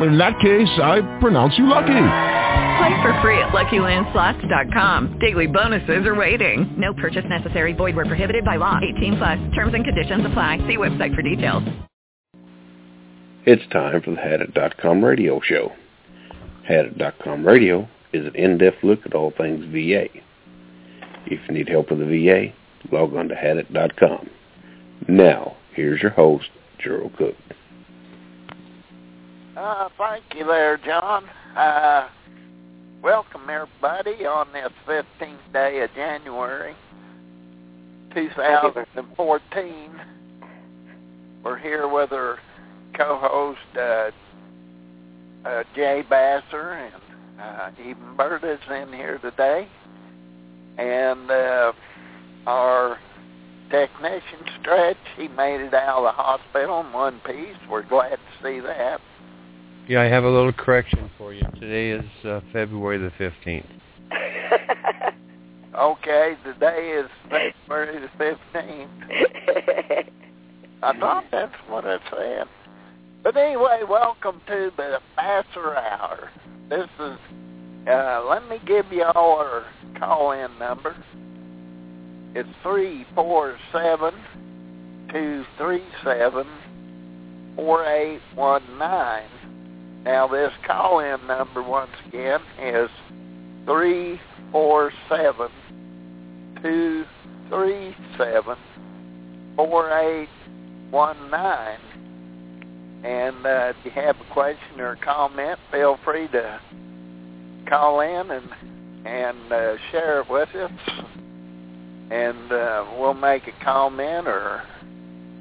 In that case, I pronounce you lucky. Play for free at LuckyLandSlots.com. Daily bonuses are waiting. No purchase necessary. Void where prohibited by law. 18 plus. Terms and conditions apply. See website for details. It's time for the Hadit.com radio show. Hadit.com radio is an in-depth look at all things VA. If you need help with the VA, log on to Hadit.com. Now, here's your host, Gerald Cook. Uh, thank you there, John. Uh, welcome everybody on this 15th day of January 2014. We're here with our co-host uh, uh, Jay Basser and uh, even Berta's in here today. And uh, our technician Stretch, he made it out of the hospital in one piece. We're glad to see that. Yeah, I have a little correction for you. Today is uh, February the 15th. okay, today is February the 15th. I thought that's what I said. But anyway, welcome to the Basser Hour. This is, uh, let me give you all our call-in number. It's three four seven two three seven four eight one nine. Now this call-in number once again is three four seven two three seven four eight one nine. And uh, if you have a question or a comment, feel free to call in and and uh, share it with us, and uh, we'll make a comment or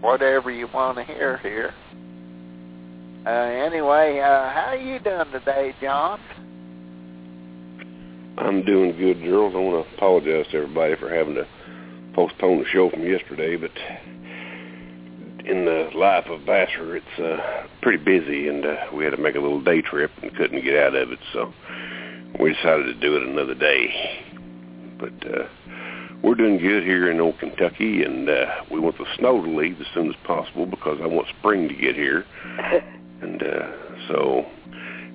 whatever you want to hear here. Uh, anyway, uh, how are you doing today, John? I'm doing good, Gerald. I want to apologize to everybody for having to postpone the show from yesterday, but in the life of Basser, it's uh, pretty busy, and uh, we had to make a little day trip and couldn't get out of it, so we decided to do it another day. But uh, we're doing good here in old Kentucky, and uh, we want the snow to leave as soon as possible because I want spring to get here. and uh, so,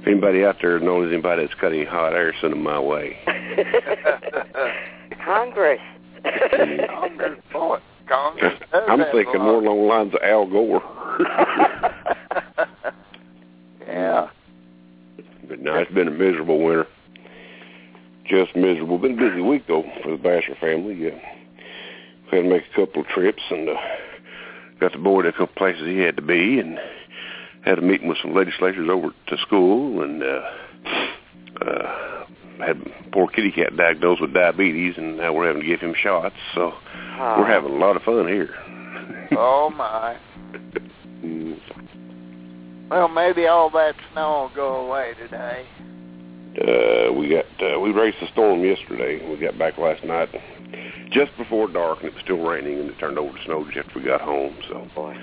if anybody out there knows anybody that's got any hot air, send them my way. Congress. Congress, boy. Congress. I'm thinking more along the lines of Al Gore. yeah. But no, it's been a miserable winter. Just miserable. Been a busy week though for the Basser family. Yeah, We had to make a couple of trips and uh, got the boy to a couple places he had to be, and had a meeting with some legislators over to school, and uh, uh, had poor kitty cat diagnosed with diabetes, and now we're having to give him shots. So Oh. we're having a lot of fun here. oh my. Well, maybe all that snow will go away today. Uh, we got uh, we raced a storm yesterday. We got back last night just before dark, and it was still raining, and it turned over to snow just after we got home. So, Boy.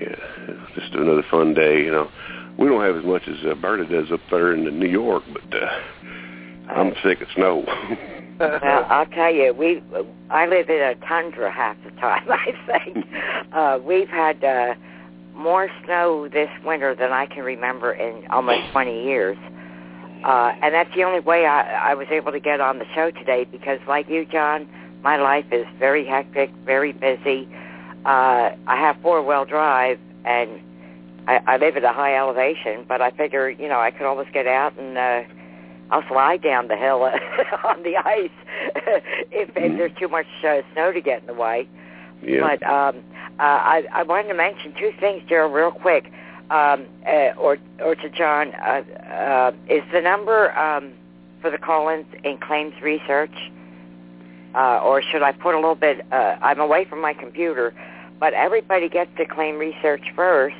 Yeah, just another fun day. You know, we don't have as much as uh, Berta does up there in New York, but uh, I'm sick of snow. Well, I'll tell you, we I live in a tundra half the time. I think uh, we've had uh, more snow this winter than I can remember in almost 20 years, uh, and that's the only way I, I was able to get on the show today. Because, like you, John, my life is very hectic, very busy. Uh, I have four-wheel drive, and I, I live at a high elevation. But I figure, you know, I could always get out and. Uh, I'll slide down the hill on the ice if, if there's too much uh, snow to get in the way. yeah. But um, uh, I, I wanted to mention two things, Gerald, real quick, um, uh, or or to John. Uh, uh, is the number um, for the call-ins in claims research, uh, or should I put a little bit? Uh, I'm away from my computer, but everybody gets to claim research first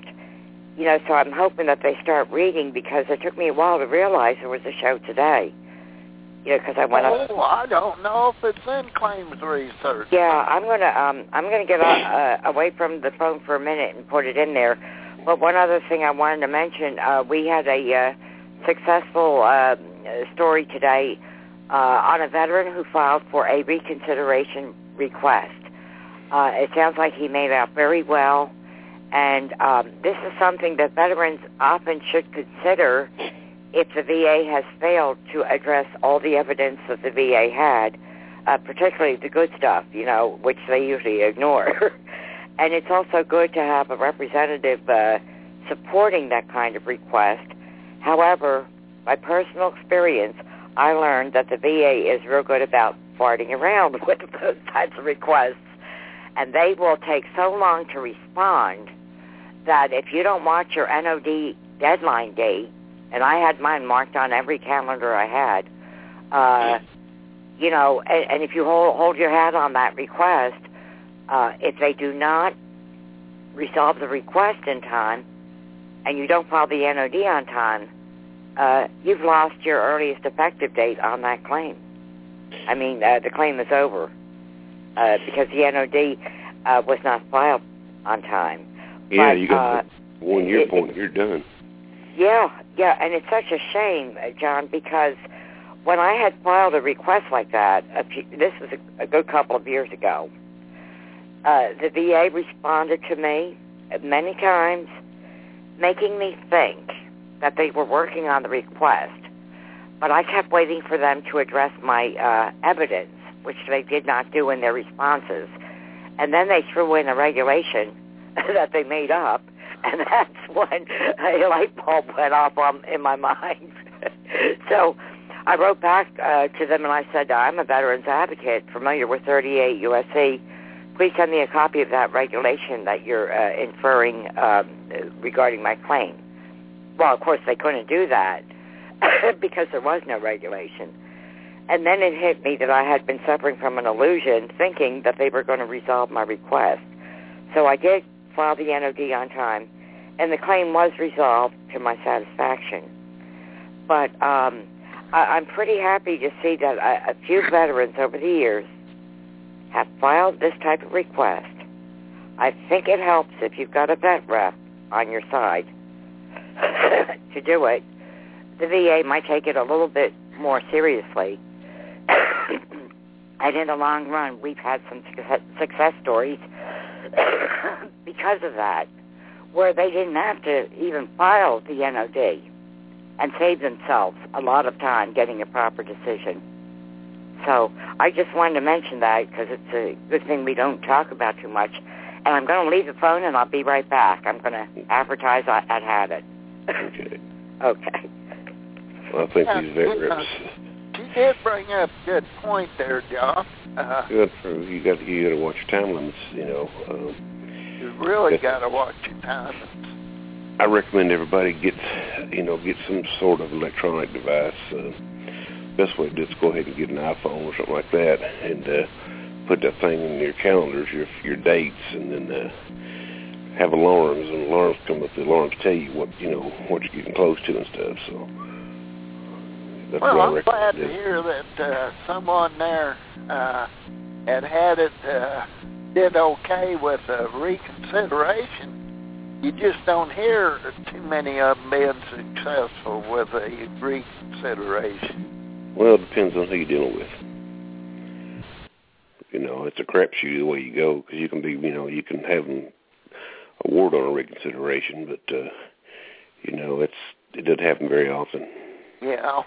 you know, so I'm hoping that they start reading because it took me a while to realize there was a show today. You know, because I want to. Oh, I don't know if it's in claims research. Yeah, I'm gonna um I'm gonna get uh, away from the phone for a minute and put it in there. But one other thing I wanted to mention, uh, we had a uh, successful uh, story today uh, on a veteran who filed for a reconsideration request. Uh, it sounds like he made out very well, and um, this is something that veterans often should consider if the VA has failed to address all the evidence that the VA had, uh, particularly the good stuff, you know, which they usually ignore. and it's also good to have a representative uh, supporting that kind of request. However, by personal experience, I learned that the VA is real good about farting around with those types of requests. And they will take so long to respond that if you don't watch your NOD deadline date, and I had mine marked on every calendar I had, uh, you know, and, and if you hold, hold your hat on that request, uh, if they do not resolve the request in time, and you don't file the NOD on time, uh, you've lost your earliest effective date on that claim. I mean, uh, the claim is over uh, because the NOD uh, was not filed on time. Yeah, but, you got uh, one year it, point. You're done. Yeah, yeah, and it's such a shame, uh, John, because when I had filed a request like that, a few, this was a, a good couple of years ago, uh, the VA responded to me many times, making me think that they were working on the request, but I kept waiting for them to address my uh, evidence, which they did not do in their responses. And then they threw in a regulation that they made up, and that's when a light bulb went off on, in my mind. so I wrote back uh, to them and I said, I'm a veterans advocate, familiar with 38 USC. Please send me a copy of that regulation that you're uh, inferring um, regarding my claim. Well, of course, they couldn't do that because there was no regulation. And then it hit me that I had been suffering from an illusion, thinking that they were going to resolve my request. So I did file the NOD on time, and the claim was resolved to my satisfaction. But um, I, I'm pretty happy to see that a, a few veterans over the years have filed this type of request. I think it helps if you've got a vet rep on your side to do it. The VA might take it a little bit more seriously. And in the long run, we've had some success stories because of that, where they didn't have to even file the NOD and save themselves a lot of time getting a proper decision. So I just wanted to mention that because it's a good thing we don't talk about too much. And I'm going to leave the phone and I'll be right back. I'm going to advertise I, would had it. Okay. okay. Well, I think these vet She did bring up a good point there, John. Uh, good for you. Got you got to watch your time limits. You know. Um, you really got to watch your time limits. I recommend everybody get, you know, get some sort of electronic device. Uh, best way to do it is go ahead and get an iPhone or something like that, and uh, put that thing in your calendars, your your dates, and then uh, have alarms. And alarms come up. The alarms tell you what you know what you're getting close to and stuff. So. That's well, I'm glad to hear that uh, someone there uh, had had it, uh, did okay with a reconsideration. You just don't hear too many of them being successful with a reconsideration. Well, it depends on who you're dealing with. You know, it's a crapshoot the way you go because you can be, you know, you can have them award on a reconsideration, but uh, you know, it's it doesn't happen very often. Yeah.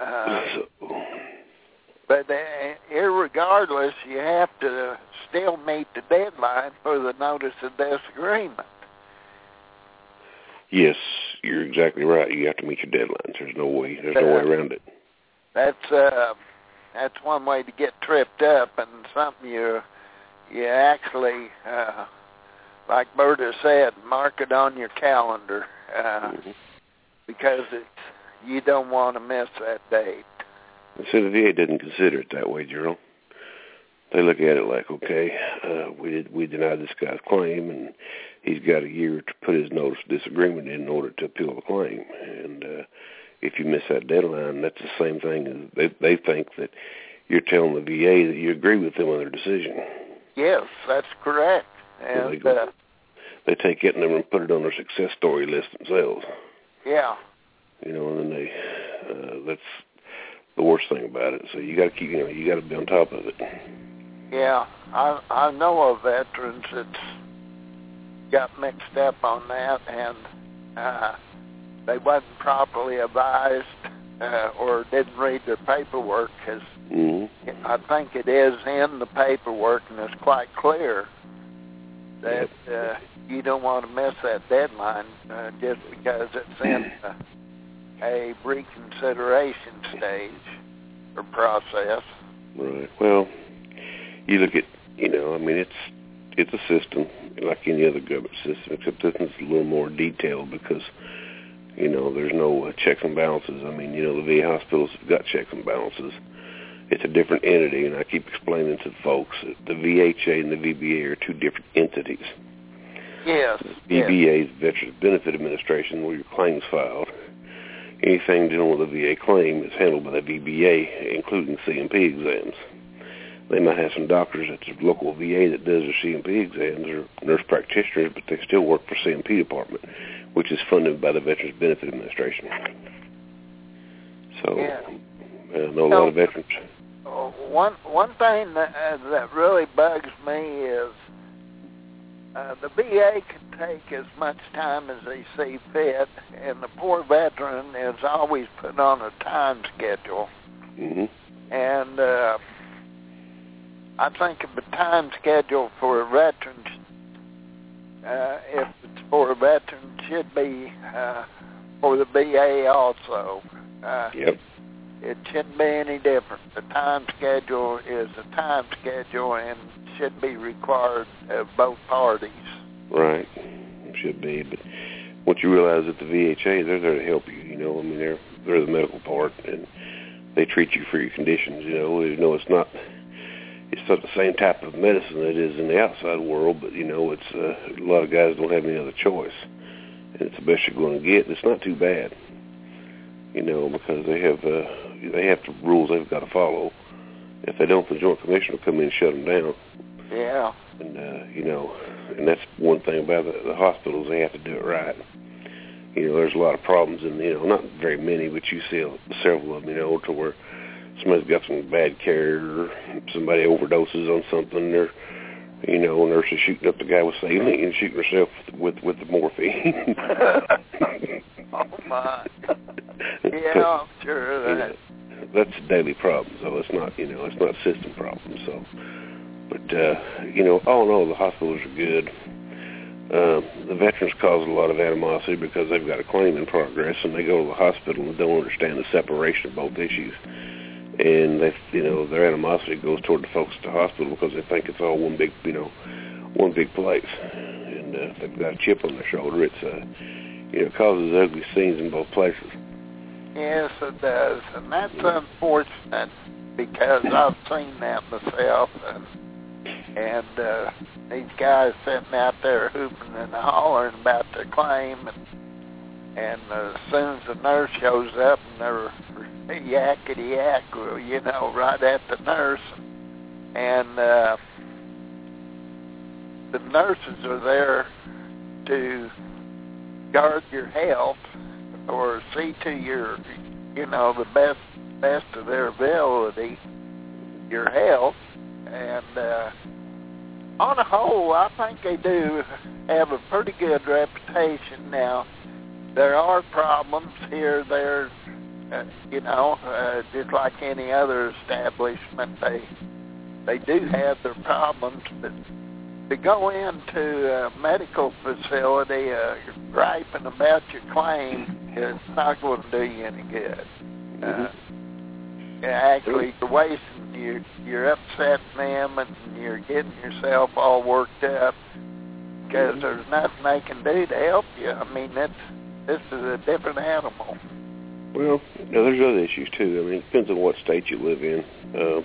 Uh, but uh, irregardless, you have to still meet the deadline for the notice of disagreement. Yes, you're exactly right. You have to meet your deadlines. There's no way. There's no way around it. That's uh, that's one way to get tripped up, and something you you actually, uh, like Berta said, mark it on your calendar uh, mm-hmm. because it's you don't want to miss that date. So the VA didn't consider it that way, Gerald. They look at it like, okay, uh, we did, we denied this guy's claim, and he's got a year to put his notice of disagreement in, in order to appeal the claim. And uh, if you miss that deadline, that's the same thing. as They they think that you're telling the VA that you agree with them on their decision. Yes, that's correct. So they, go, uh, they take it and then put it on their success story list themselves. yeah, You know, and then they uh, that's the worst thing about it. So you got to keep you know you got to be on top of it. yeah, I I know of veterans that got mixed up on that, and uh, they wasn't properly advised uh, or didn't read their paperwork because hmm I think it is in the paperwork and it's quite clear that uh, you don't want to miss that deadline uh, just because it's in uh, a reconsideration stage or process. Right. Well, you look at you know I mean it's it's a system like any other government system, except this is a little more detailed because you know there's no uh, checks and balances. I mean you know the VA hospitals have got checks and balances. It's a different entity, and I keep explaining to folks that the VHA and the VBA are two different entities. Yes. VBA is Veterans Benefit Administration, where your claims filed. Anything dealing with a VA claim is handled by the VBA, including C&P exams. They might have some doctors at the local VA that does their C&P exams or nurse practitioners, but they still work for C&P department, which is funded by the Veterans Benefit Administration. So Yeah. I know a lot of veterans. Uh, one one thing that, that really bugs me is uh, the VA can take as much time as they see fit, and the poor veteran is always put on a time schedule. hmm And uh, I think of a time schedule for a veteran, uh, if it's for a veteran, should be uh, for the VA also. Uh, Yep. it shouldn't be any different. The time schedule is a time schedule and should be required of both parties. Right. Should be, but once you realize that the VHA, they're there to help you. You know, I mean, they're they're the medical part, and they treat you for your conditions. You know, you know, it's not it's not the same type of medicine that is in the outside world, but you know, it's uh, a lot of guys don't have any other choice, and it's the best you're going to get. It's not too bad, you know, because they have uh, they have the rules they've got to follow. If they don't, the Joint Commission will come in and shut them down. Yeah. And uh, you know, and that's one thing about the, the hospitals; they have to do it right. You know, there's a lot of problems, and you know, not very many, but you see several of them. You know, to where somebody's got some bad care, or somebody overdoses on something, or you know, a nurse is shooting up the guy with saline and shooting herself with with the morphine. oh my. Yeah, I'm sure of that. that's a daily problem. So it's not, you know, it's not a system problem. So, uh, you know, all in all, the hospitals are good. Uh, the veterans cause a lot of animosity because they've got a claim in progress, and they go to the hospital and don't understand the separation of both issues. And they, you know, their animosity goes toward the folks at the hospital because they think it's all one big, you know, one big place. And uh, if they've got a chip on their shoulder, it's, uh, you know, causes ugly scenes in both places. Yes, it does, and that's unfortunate because I've seen that myself, and and uh, these guys sitting out there hooping and hollering about their claim, and and as soon as the nurse shows up and they're yakety yak, you know, right at the nurse, and uh, the nurses are there to guard your health or see to your, you know, the best best of their ability, your health, and uh, on the whole, I think they do have a pretty good reputation now. There are problems here, there, uh, you know, uh, just like any other establishment, they they do have their problems, but to go into a medical facility uh, griping about your claim is not going to do you any good. Uh, actually, you're wasting, you, you're upsetting them and you're getting yourself all worked up because there's nothing they can do to help you. I mean, that's, this is a different animal. Well, you know, there's other issues too. I mean, it depends on what state you live in. Uh,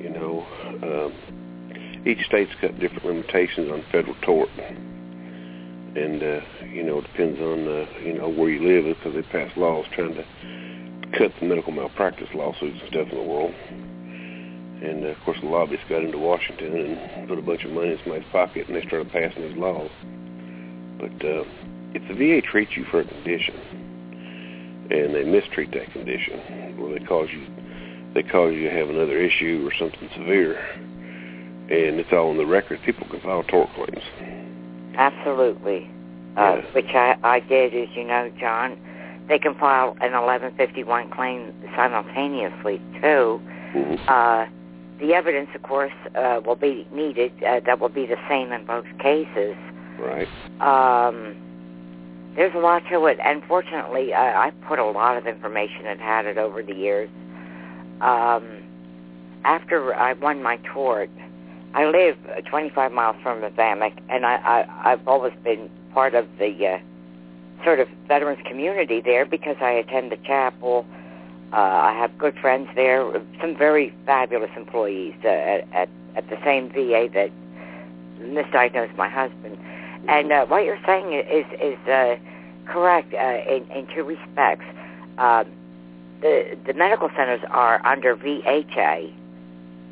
you know, um, each state's got different limitations on federal tort, and uh, you know it depends on uh, you know where you live because they pass laws trying to cut the medical malpractice lawsuits and stuff in the world. And uh, of course, the lobbyists got into Washington and put a bunch of money in somebody's pocket, and they started passing these laws. But uh, if the VA treats you for a condition, and they mistreat that condition, or they cause you they cause you to have another issue or something severe, and it's all on the record, people can file tort claims. Absolutely. Uh, which I, I did, as you know, John. They can file an 1151 claim simultaneously, too. Mm-hmm. Uh, the evidence, of course, uh, will be needed. Uh, that will be the same in both cases. Right. Um, there's a lot to it. Unfortunately, I, I put a lot of information and Hadit over the years. Um, after I won my tort, I live 25 miles from the VAMIC, and I, I, I've always been part of the uh, sort of veterans community there because I attend the chapel. Uh, I have good friends there, some very fabulous employees uh, at, at, the same VA that misdiagnosed my husband. And uh, what you're saying is is uh, correct uh, in, in two respects. Uh, the the medical centers are under VHA,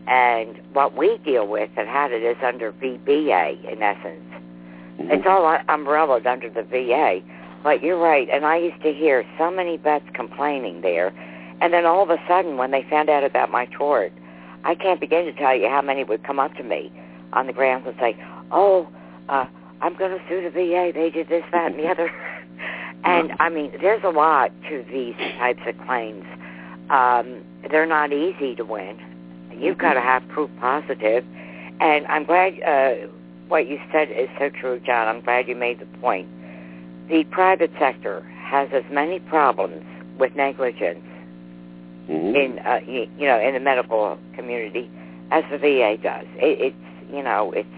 and what we deal with and Hadit is under VBA in essence. Mm-hmm. It's all umbrellaed under the VA. But you're right, and I used to hear so many vets complaining there, and then all of a sudden when they found out about my tort, I can't begin to tell you how many would come up to me on the grounds and say, "Oh, uh, I'm going to sue the VA. They did this, that, and the other." and I mean, there's a lot to these types of claims. Um, they're not easy to win. You've got to have proof positive. And I'm glad uh, what you said is so true, John. I'm glad you made the point. The private sector has as many problems with negligence Mm-hmm. in uh, you, you know in the medical community as the VA does. It, it's you know it's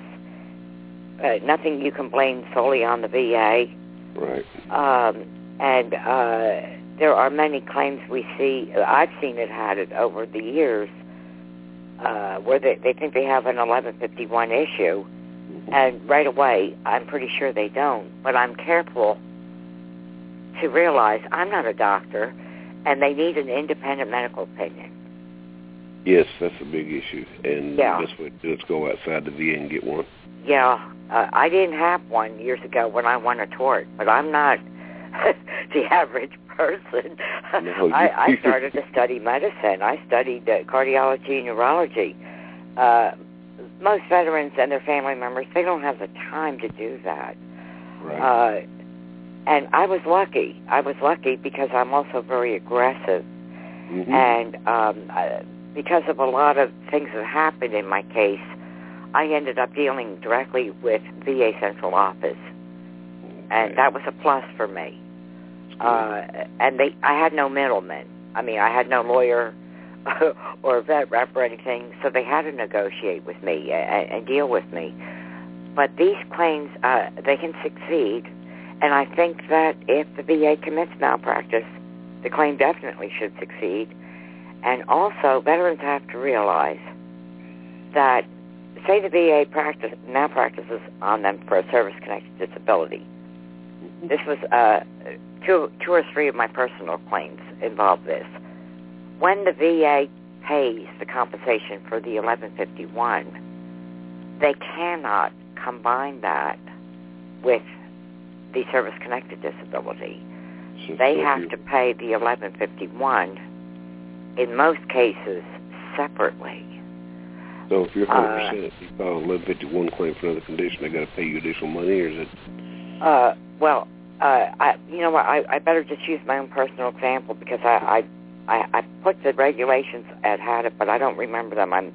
uh, nothing you can blame solely on the VA. Right. Um, and uh, there are many claims we see. I've seen it Hadit over the years uh, where they, they think they have an 1151 issue, and right away I'm pretty sure they don't. But I'm careful to realize I'm not a doctor, and they need an independent medical opinion. Yes, that's a big issue, and Yeah. the best way to do it is go outside the VA and get one. Yeah, uh, I didn't have one years ago when I won a tort, but I'm not the average person. No, I, I started to study medicine. I studied uh, cardiology and neurology. Uh, most veterans and their family members, they don't have the time to do that. Right. Uh, and I was lucky. I was lucky because I'm also very aggressive. Mhm. And um, because of a lot of things that happened in my case, I ended up dealing directly with VA central office, and that was a plus for me. Uh, and they, I had no middleman. I mean, I had no lawyer or vet rep or anything, so they had to negotiate with me and, and deal with me. But these claims, uh, they can succeed, and I think that if the VA commits malpractice, the claim definitely should succeed. And also, veterans have to realize that, say the VA practice malpractices on them for a service-connected disability. This was uh, two, two or three of my personal claims involved this. When the VA pays the compensation for the 1151, they cannot combine that with the service-connected disability. So- They so have you- to pay the 1151 in most cases separately. So if you're uh, 100%, if you file an 1151 claim for another condition, they got to pay you additional money, or is it? Uh, well, uh, I, you know what? I, I better just use my own personal example because I, I, I, I put the regulations at Hadit, but I don't remember them. I'm,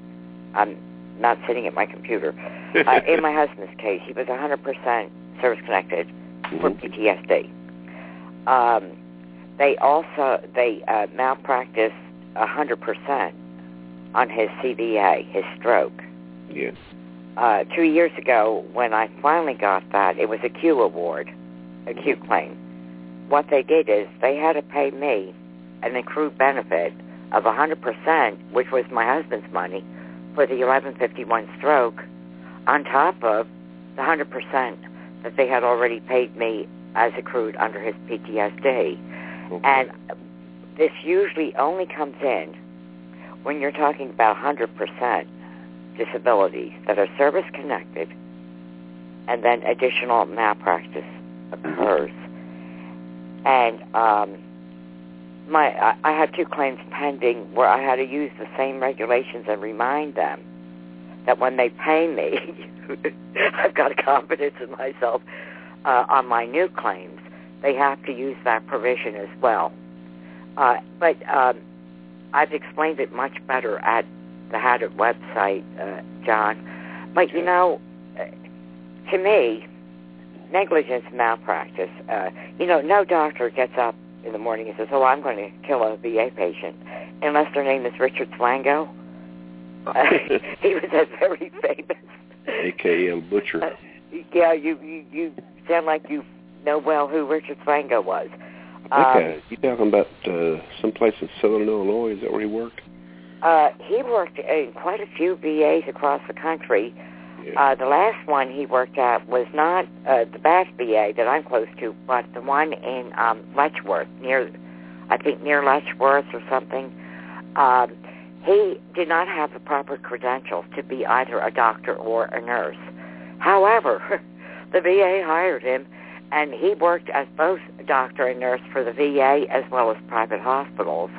I'm not sitting at my computer. uh, in my husband's case, he was 100% service connected for Mhm. PTSD. Um, they also they uh, malpracticed 100% on his CVA, his stroke. Yeah. Uh, two years ago, when I finally got that, it was a CUE award, a CUE claim. What they did is they had to pay me an accrued benefit of a 100%, which was my husband's money, for the 1151 stroke, on top of the 100% that they had already paid me as accrued under his PTSD. Okay. And this usually only comes in when you're talking about 100% disabilities that are service connected and then additional malpractice occurs. And um, my I, I had two claims pending where I had to use the same regulations and remind them that when they pay me, I've got confidence in myself uh, on my new claims. They have to use that provision as well. Uh, but um, I've explained it much better at the Had website, uh, John. But you know, uh, to me, negligence malpractice. Uh, you know, no doctor gets up in the morning and says, "Oh, I'm going to kill a VA patient," unless their name is Richard Swango. He was a very famous. AKL Butcher. Uh, yeah, you, you you sound like you know well who Richard Swango was. Think uh, you talking about uh, someplace in Southern Illinois? Is that where he worked? Uh, he worked in quite a few VAs across the country. Yeah. Uh, the last one he worked at was not uh, the Bath VA that I'm close to, but the one in um, Letchworth, near, I think near Letchworth or something. Um, he did not have the proper credentials to be either a doctor or a nurse. However, the VA hired him, and he worked as both doctor and nurse for the VA as well as private hospitals,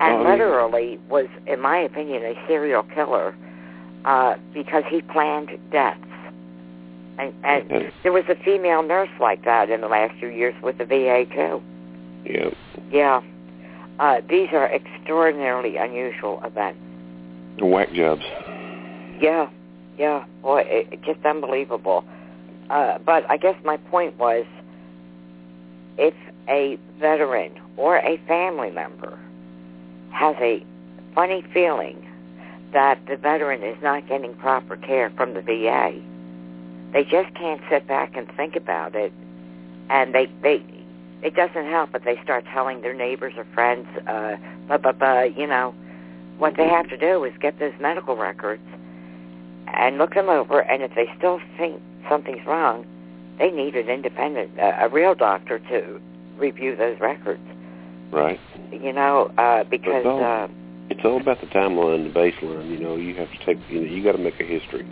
and Oh, yeah. literally was, in my opinion, a serial killer uh, because he planned deaths. And, and there was a female nurse like that in the last few years with the VA too. Yeah. Yeah. Uh, these are extraordinarily unusual events. The whack jobs. Yeah, yeah. Boy, it, it's just unbelievable. Uh, but I guess my point was, if a veteran or a family member has a funny feeling that the veteran is not getting proper care from the VA, they just can't sit back and think about it, and they they it doesn't help if they start telling their neighbors or friends, uh, blah blah blah. You know, what they have to do is get those medical records and look them over, and if they still think something's wrong, they need an independent, uh, a real doctor to review those records. Right. You know, uh, because all- uh, It's all about the timeline, the baseline. You know, you have to take. You know, you got to make a history.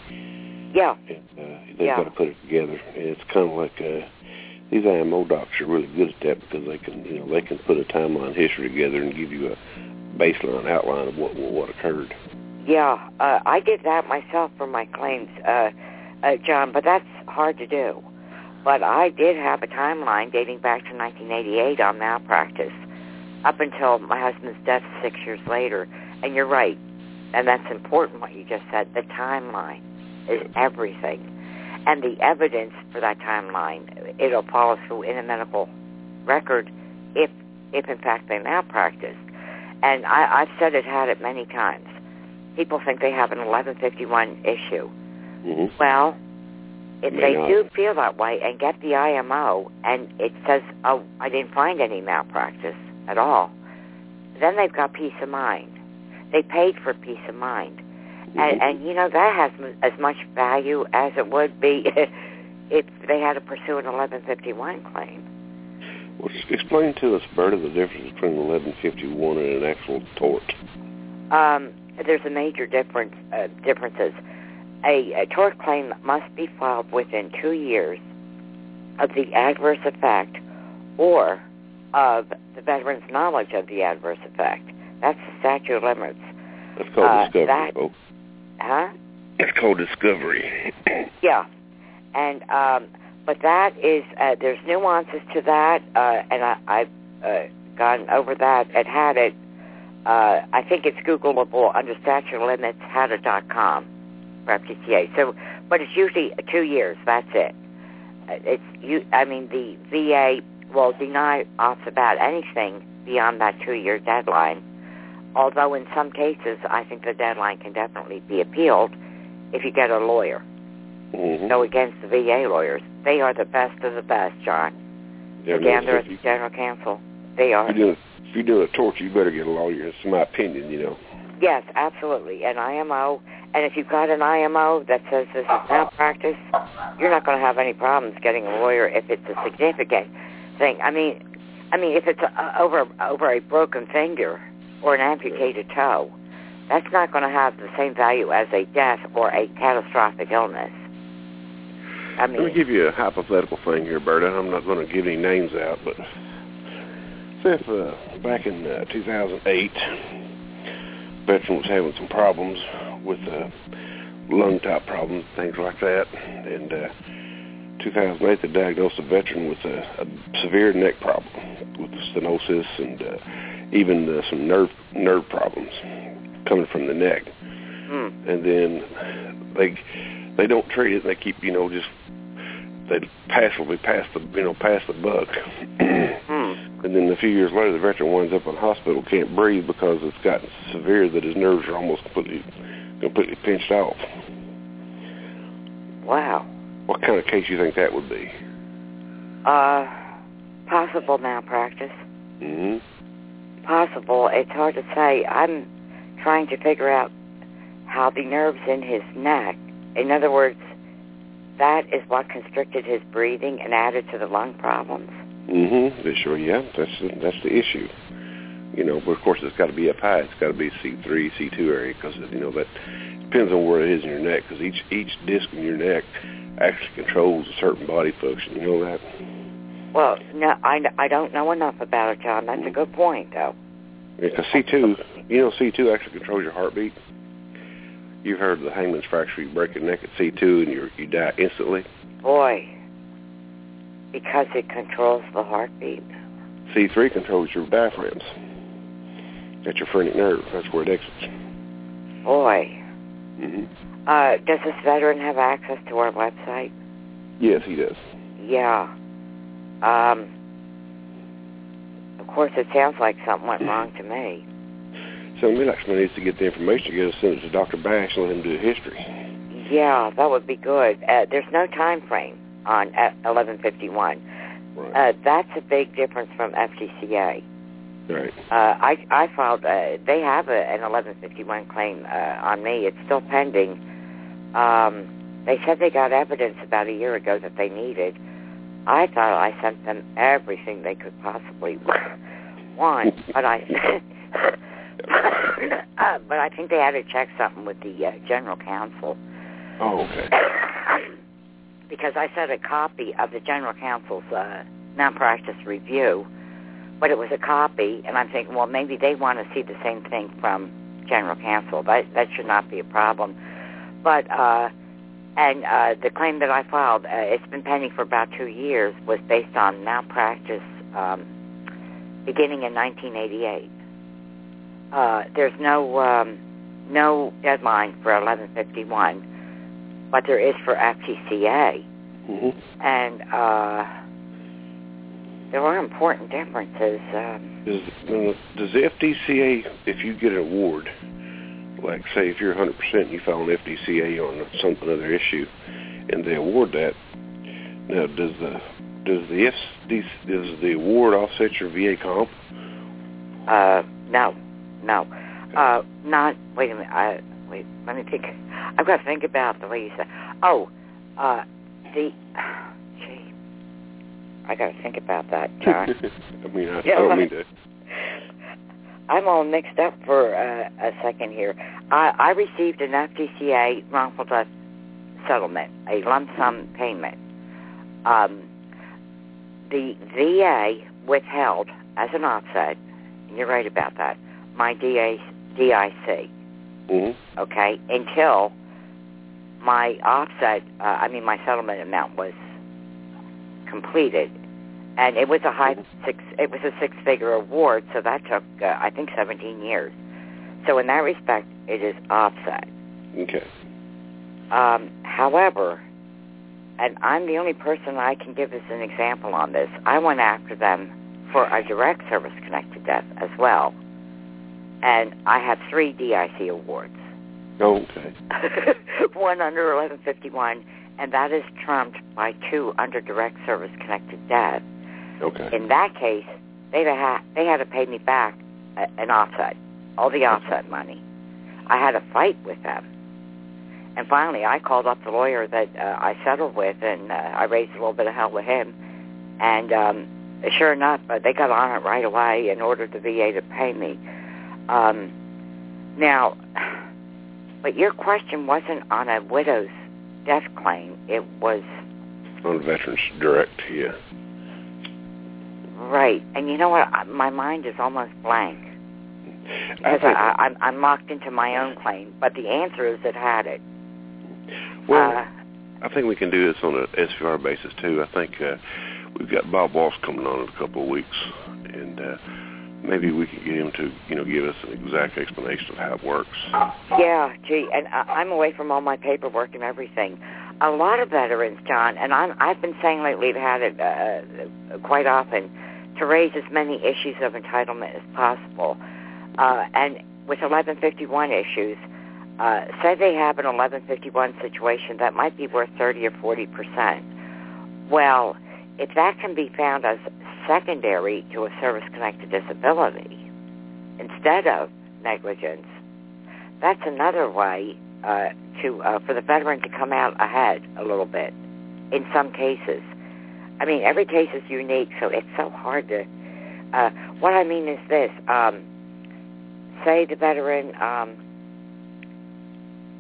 yeah, And, uh, they've Yeah. got to put it together. And it's kind of like uh, these IMO doctors are really good at that because they can, you know, they can put a timeline history together and give you a baseline outline of what what occurred. yeah, uh, I did that myself for my claims, uh, uh, John, but that's hard to do. But I did have a timeline dating back to 1988 on malpractice, up until my husband's death six years later. And you're right, and that's important what you just said. The timeline is everything, and the evidence for that timeline it'll follow through in a medical record if if in fact they malpracticed. And I, I've said it Hadit many times. People think they have an 1151 issue. hmm Well, if May they not. do feel that way and get the IMO and it says, oh, I didn't find any malpractice at all, then they've got peace of mind. They paid for peace of mind. And, and you know, that has m- as much value as it would be if they had to pursue an 1151 claim. Well, explain to us, Berta, the difference between 1151 and an actual tort. Um, there's a major difference. Uh, differences. A, a tort claim must be filed within two years of the adverse effect, or of the veteran's knowledge of the adverse effect. That's the statute of limits. That's called Uh, discovery, that- folks. Huh? That's called discovery. Yeah. And um, but that is uh, there's nuances to that, uh, and I, I've uh, gone over that and Hadit. Uh, I think it's Googleable under statute of limits, hadit.com for FTCA. So, but it's usually two years. That's it. Uh, It's you. I mean, the VA will deny off bat anything beyond that two-year deadline. Although in some cases, I think the deadline can definitely be appealed if you get a lawyer hmm go against the VA lawyers. They are the best of the best, John. Yeah, Again, they're at the general counsel. They are. if you're doing, if you're doing a tort, you better get a lawyer. It's my opinion, you know. Yes, absolutely. And IMO And if you've got an IMO that says this is malpractice, you're not going to have any problems getting a lawyer if it's a significant thing. I mean, I mean, if it's a, over over a broken finger or an amputated toe, that's not going to have the same value as a death or a catastrophic illness. I mean, Let me give you a hypothetical thing here, Berta. I'm not going to give any names out, but say if uh, back in uh, 2008, veteran was having some problems with uh, lung type problems, things like that, and uh, 2008 they diagnosed the veteran with a, a severe neck problem, with stenosis and uh, even uh, some nerve nerve problems coming from the neck. hmm. and then they they don't treat it. They keep you know just they passively pass the you know pass the buck, Hmm. and then a few years later the veteran winds up in the hospital can't breathe because it's gotten severe that his nerves are almost completely completely pinched off. Wow. What kind of case you think that would be? Uh, possible malpractice. hmm Possible. It's hard to say. I'm trying to figure out how the nerves in his neck, in other words, that is what constricted his breathing and added to the lung problems. Mm-hmm. They sure, yeah. That's the, that's the issue. You know, but of course it's got to be up high. It's got to be C three, C two area because you know that depends on where it is in your neck. Because each each disc in your neck actually controls a certain body function. You know that? Well, no, I, I don't know enough about it, John. That's a good point, though. Yeah, because C two, you know, C two actually controls your heartbeat. You've heard of the hangman's fracture. You break your neck at C two and you you die instantly. Boy, because it controls the heartbeat. C three controls your diaphragms. That's your phrenic nerve. That's where it exits. Boy. hmm Uh, does this veteran have access to our website? Yes, he does. Yeah. Um, of course, it sounds like something went wrong to me. So somebody needs to get the information together, send it to Dr. Bash, and let him do the history. Yeah, that would be good. Uh, there's no time frame on uh, 1151. Right. Uh, that's a big difference from FTCA. right. Uh, I I filed. Uh, they have a, an 1151 claim uh, on me. It's still pending. Um, they said they got evidence about a year ago that they needed. I thought I sent them everything they could possibly want, but I. uh, but I think they had to check something with the uh, general counsel Oh, okay. because I sent a copy of the general counsel's uh, malpractice review, but it was a copy, and I'm thinking, well, maybe they want to see the same thing from general counsel. That that should not be a problem. But uh, and uh, the claim that I filed, uh, it's been pending for about two years, was based on malpractice um, beginning in 1988. Uh, there's no um, no deadline for 1151 but there is for FTCA. hmm And uh, there are important differences. Um, Does, does the FTCA, if you get an award, like say if you're 100% and you file an FTCA on some other issue, and they award that, now does the does the FD, does the award offset your VA comp? uh, no, no, uh, not. Wait a minute. I, wait. Let me think. I've got to think about the way you said. Oh, uh, the. Gee, I got to think about that, John. I mean, I, Yeah, I don't mean to. I'm all mixed up for uh, a second here. I, I received an FTCA wrongful death settlement, a lump sum payment. Um, the VA withheld as an offset, and you're right about that, my DA, DIC, hmm okay, until my offset, uh, I mean my settlement amount was completed. And it was a high six, it was a six-figure award, so that took, uh, I think, 17 years. So in that respect, it is offset. Okay. Um, however, and I'm the only person I can give as an example on this, I went after them for a direct service-connected death as well. And I have three DIC awards. Oh, okay. One under 1151, and that is trumped by two under direct service-connected death. Okay. In that case, they had they had to pay me back an offset, all the offset money. I had a fight with them, And finally, I called up the lawyer that uh, I settled with, and uh, I raised a little bit of hell with him. And um, sure enough, uh, they got on it right away and ordered the VA to pay me. Um, now, but your question wasn't on a widow's death claim. It was on Veterans Direct. Yeah. Right, and you know what? My mind is almost blank because I, I, I'm, I'm locked into my own claim. But the answer is it had it. Well, uh, I think we can do this on an SVR basis too. I think uh, we've got Bob Walsh coming on in a couple of weeks, and uh, maybe we can get him to, you know, give us an exact explanation of how it works. Yeah, gee, and I, I'm away from all my paperwork and everything. A lot of veterans, John, and I'm, I've been saying lately, I've had it uh, quite often to raise as many issues of entitlement as possible. Uh, and with 1151 issues, uh, say they have an 1151 situation that might be worth 30 or 40 percent. Well, if that can be found as secondary to a service-connected disability instead of negligence, that's another way uh, to uh, for the veteran to come out ahead a little bit. In some cases, I mean, every case is unique, so it's so hard to. Uh, what I mean is this: um, say the veteran um,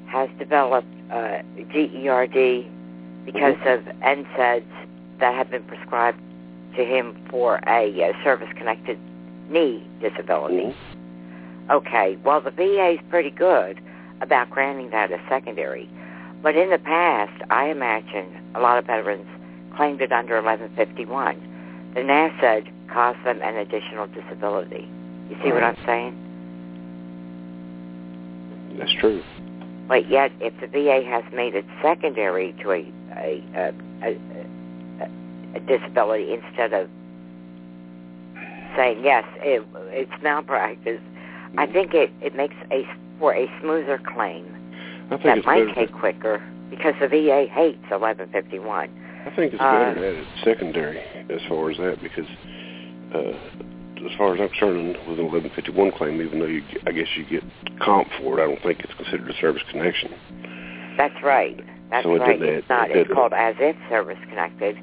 has developed uh, GERD because mm-hmm. of NSAIDs that have been prescribed to him for a uh, service-connected knee disability. Mm-hmm. Okay, well, the VA is pretty good about granting that as secondary. But in the past, I imagine a lot of veterans claimed it under 1151. The NSAID caused them an additional disability. You see what I'm saying? That's true. But yet, if the VA has made it secondary to a a, a, a, a disability instead of saying yes, it, it's malpractice, mm-hmm. I think it it makes a for a smoother claim that might take quicker because the VA hates 1151. I think it's better uh, that it's secondary as far as that because uh, as far as I'm concerned, with an 1151 claim, even though you, I guess you get comp for it, I don't think it's considered a service connection. That's right. That's so right. It it's not. It it's called as if service connected,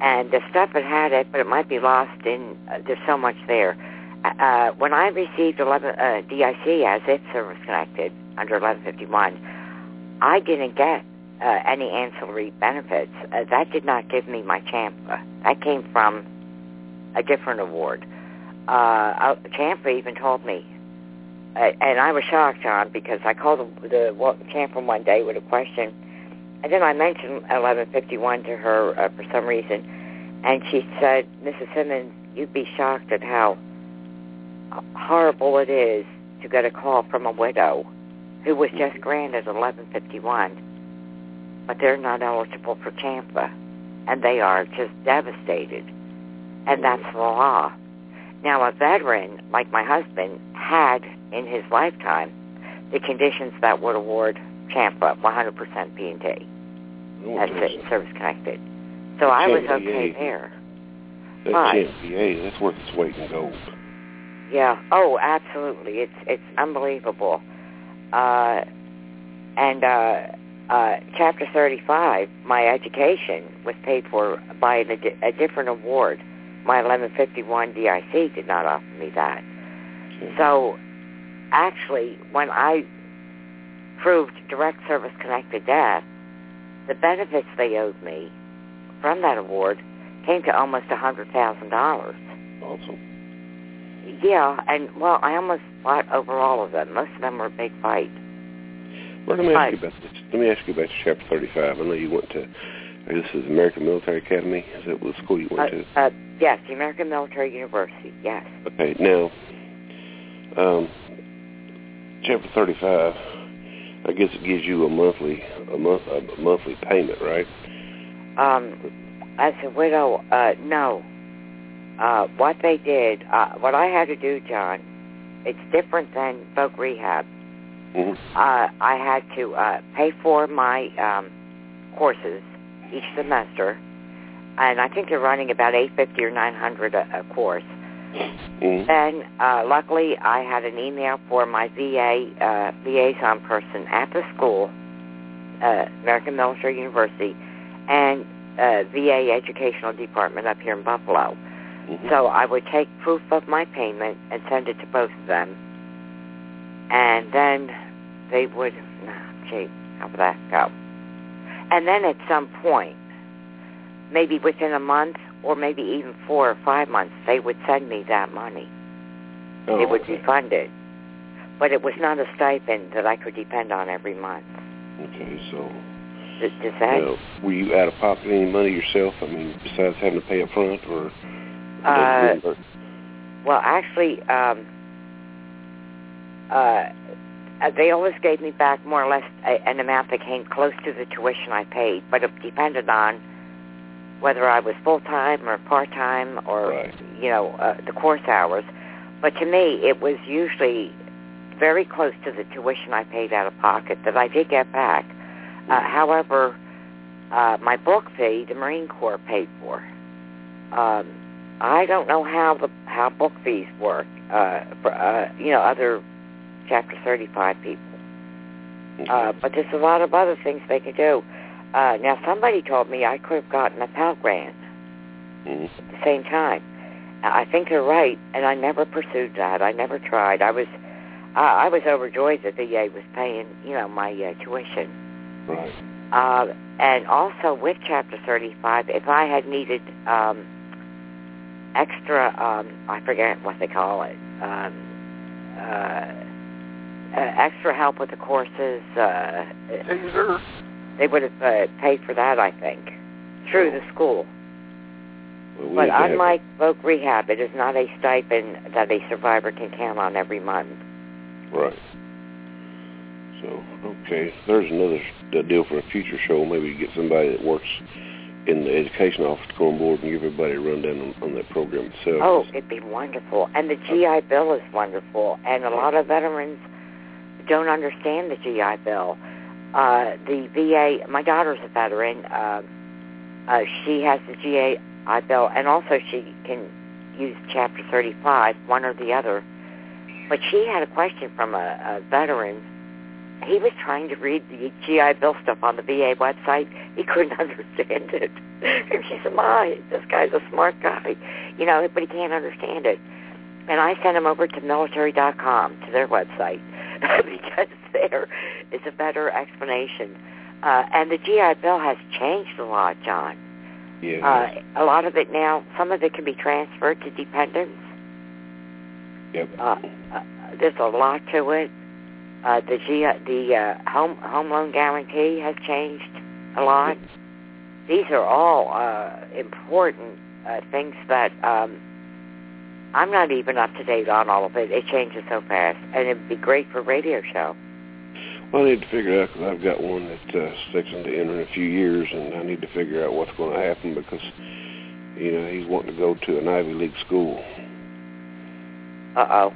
and the stuff it had it, but it might be lost in. Uh, there's so much there. Uh, when I received 11 uh, DIC as if service connected under 1151, I didn't get uh, any ancillary benefits. Uh, that did not give me my CHAMPVA. That came from a different award uh, CHAMPVA even told me, uh, and I was shocked, John, because I called the, the CHAMPVA one day with a question, and then I mentioned 1151 to her uh, for some reason, and she said, Mrs. Simmons, you'd be shocked at how horrible it is to get a call from a widow who was just granted 1151, but they're not eligible for CHAMPVA, and they are just devastated, and that's the law. Now, a veteran like my husband had in his lifetime the conditions that would award CHAMPVA 100% P&T. Oh, that's it, service connected. So I was okay there. That but, CHAMPVA, that's worth its weight in gold. Yeah. Oh, absolutely. It's it's unbelievable. Uh, and uh, uh, Chapter 35, my education was paid for by a, a different award my 1151 DIC did not offer me that. So actually, when I proved direct service connected death, the benefits they owed me from that award came to almost a hundred thousand dollars. Awesome. Yeah, and well, I almost fought over all of them. Most of them were a big fight. Let me ask you about this. Let me ask you about chapter thirty-five. I know you went to this is American Military Academy. Is that what school you went uh, to? Uh, yes, the American Military University. Yes. Okay. Now, um, chapter thirty-five. I guess it gives you a monthly a month a monthly payment, right? Um, as a widow, uh, no. Uh, what they did, uh, what I had to do, John, it's different than voc rehab. Mm-hmm. Uh, I had to uh, pay for my um, courses each semester, and I think they're running about eight fifty or nine hundred a, a course. Mm-hmm. And uh, luckily, I had an email for my VA uh, liaison person at the school uh, American Military University, and uh, VA Educational Department up here in Buffalo. Mhm. So I would take proof of my payment and send it to both of them, and then they would, nah, gee, how would that go? And then at some point, maybe within a month or maybe even four or five months, they would send me that money. Oh, it would okay. be funded. But it was not a stipend that I could depend on every month. Okay, so Does, does that? now, were you out of pocket any money yourself? I mean, besides having to pay up front, or Uh, Well, actually, um, uh, uh, they always gave me back more or less a, an amount that came close to the tuition I paid, but it depended on whether I was full time or part time or Right. you know uh, the course hours. But to me, it was usually very close to the tuition I paid out of pocket that I did get back. Uh, however, uh, my book fee, the Marine Corps paid for. Um, I don't know how the how book fees work uh, for uh, you know other Chapter 35 people. Uh, but there's a lot of other things they could do. Uh, now, somebody told me I could have gotten a Pell Grant Mhm. at the same time. I think they're right, and I never pursued that. I never tried. I was uh, I was overjoyed that the VA was paying you know my uh, tuition. right. Uh, and also with Chapter 35, if I had needed um, extra, um, I forget what they call it, um, uh, uh, extra help with the courses, uh, they would have uh, paid for that, I think, through the school. Well, we But to have- unlike voc rehab, it is not a stipend that a survivor can count on every month. Right. So, okay, there's another deal for a future show. Maybe get somebody that works in the education office to come on board and give everybody a rundown on, on that program itself. Oh, it'd be wonderful. And the GI Bill is wonderful. And a lot of veterans don't understand the GI Bill. Uh, the VA, my daughter's a veteran. Uh, uh, she has the GI Bill, and also she can use Chapter 35, one or the other. But she had a question from a, a veteran. He was trying to read the GI Bill stuff on the VA website. He couldn't understand it. And she said, "My, this guy's a smart guy, you know, but he can't understand it." And I sent him over to military.com to their website because there is a better explanation. Uh, and the GI Bill has changed a lot, John. yeah. Uh, a lot of it now, some of it can be transferred to dependents. yep. Uh, uh, there's a lot to it. Uh, the G, the uh, home home loan guarantee has changed a lot. These are all uh, important uh, things that um, I'm not even up to date on all of it. It changes so fast, and it'd be great for a radio show. Well, I need to figure it out because I've got one that uh, fixing to enter in a few years, and I need to figure out what's going to happen because, you know, he's wanting to go to an Ivy League school. Uh oh.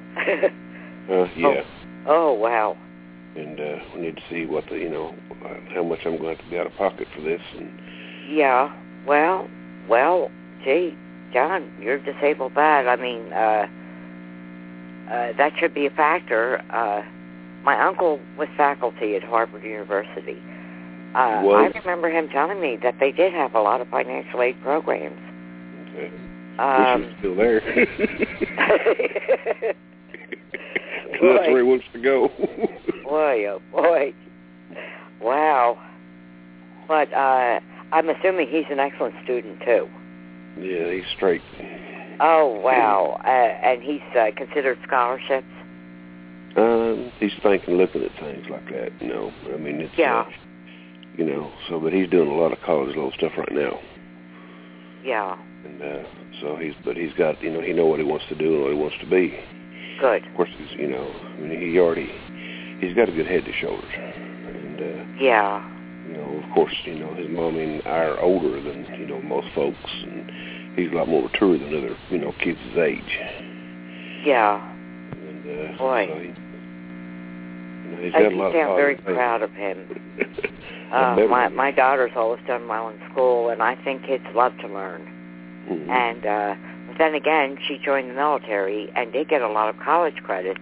Uh, yeah. oh wow. And uh, we need to see what the, you know, uh, how much I'm going to have to be out of pocket for this. And Yeah. Well, well, gee, John, you're disabled bad. I mean, uh, uh, that should be a factor. Uh, my uncle was faculty at Harvard University. Uh, Was? I remember him telling me that they did have a lot of financial aid programs. okay. Um, Wish still there. That's where he wants to go. boy, oh boy. Wow. But uh, I'm assuming he's an excellent student too. Yeah, he's straight. Oh wow! Uh, and he's uh, considered scholarships. Um, he's thinking, looking at things like that. You know, I mean, it's Yeah. uh, you know. So, but he's doing a lot of college level stuff right now, Yeah, and uh, so he's, but he's got, you know, he know what he wants to do and what he wants to be. good. Of course, he's, you know, I mean, he already, he's got a good head to shoulders, and uh, Yeah, you know, of course, you know, his mom and I are older than you know most folks, and he's a lot more mature than other, you know, kids his age. yeah. And uh, Boy. so he, you know, he's I got a lot of I'm very proud of him. Uh, my my daughter's always done well in school, and I think kids love to learn. Mhm. And uh, but then again, she joined the military and did get a lot of college credits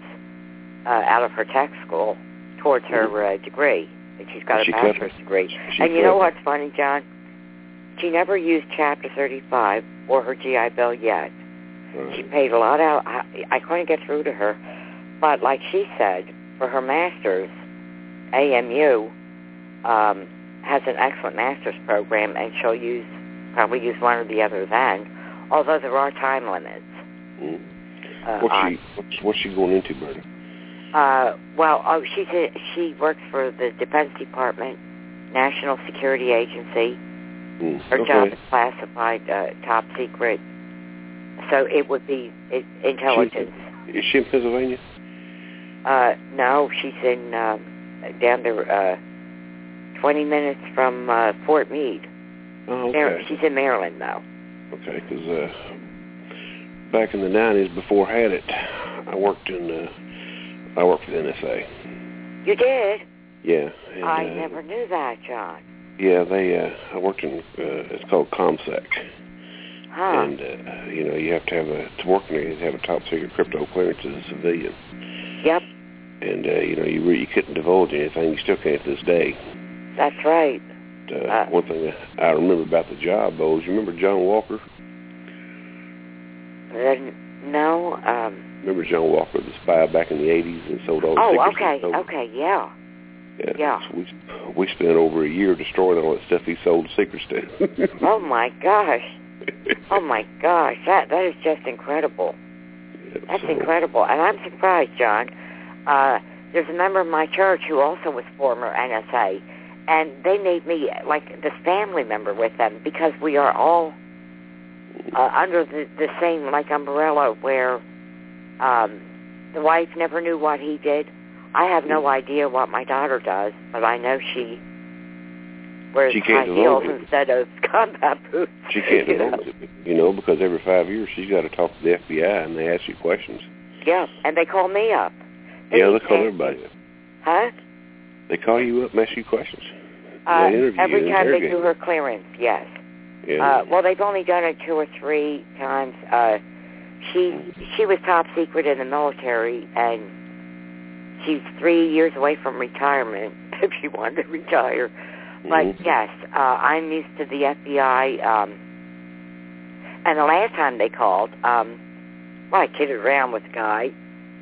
uh, out of her tech school towards her uh, degree. She's got She a bachelor's it. degree. She and you know what's funny, John? She never used Chapter 35 or her GI Bill yet. Right. She paid a lot out. I, I couldn't get through to her. But like she said, for her master's, AMU um, has an excellent master's program, and she'll use probably use one or the other then, although there are time limits. Mm. Uh, What's she what's, what's she going into, Bernie? Uh, well, oh, she's a, she works for the Defense Department, National Security Agency. Mm. Her okay. job is classified, uh, top secret. So it would be i intelligence. Is she in Pennsylvania? Uh, no, she's in um, down there, uh, 20 minutes from uh, Fort Meade. Oh, Mar- okay. She's in Maryland, though. Okay, because uh, back in the nineties, before I had it, I worked in uh, I worked for the NSA. You did? Yeah. And, I uh, never knew that, John. Yeah, they. Uh, I worked in. Uh, it's called ComSec, Huh. and uh, you know you have to have a to work in there. You have to have a top secret crypto clearance as a civilian, Yep, and uh, you know you really you couldn't divulge anything. You still can't to this day. that's right. Uh, Uh. one thing I remember about the job, though, is you remember John Walker. No, um, Remember John Walker, the spy back in the '80s, and sold all the oh, okay, okay, yeah. Yeah. Yeah. So we we spent over a year destroying all that stuff he sold secrets to. Oh my gosh. Oh my gosh, that that is just incredible. Yeah, That's so- incredible, and I'm surprised, John. Uh, there's a member of my church who also was former NSA, and they made me like this family member with them because we are all uh, under the, the same like umbrella where um, the wife never knew what he did. I have no idea what my daughter does, but I know she wears She high heels instead of combat boots. She can't you know? it, you know, because every five years she's got to talk to the FBI and they ask you questions. Yeah, and they call me up. They yeah, they call everybody. up. Huh? They call you up and ask you questions. Uh, they every time they do her clearance, yes. Yeah. Uh, well, they've only done it two or three times. Uh, she she was top secret in the military, and she's three years away from retirement if she wanted to retire. But Mhm. yes, uh, I'm used to the FBI. Um, and the last time they called, um, well, I kidded around with the guy,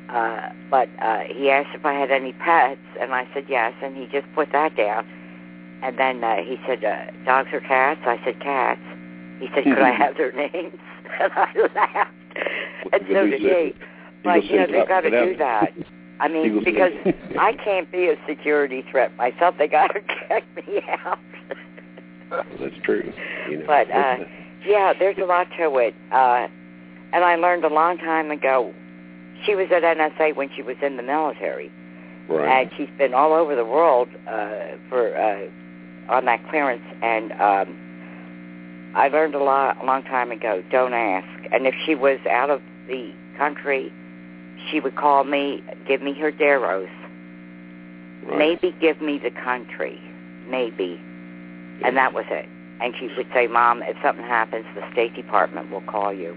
uh, but uh, he asked if I had any pets, and I said yes, and he just put that down. And then uh, he said, uh, dogs or cats? I said cats. He said, could I have their names? And I laughed. And so did he. But, you know, they've got to do that. I mean, because. I can't be a security threat myself. They got to check me out. Well, that's true. You know, But, uh, yeah, there's a lot to it. Uh, and I learned a long time ago. She was at NSA when she was in the military, right. and she's been all over the world uh, for uh, on that clearance. And um, I learned a lot a long time ago. Don't ask. And if she was out of the country, she would call me, give me her Daros, right. maybe give me the country, maybe, and that was it. And she would say, "Mom, if something happens, the State Department will call you."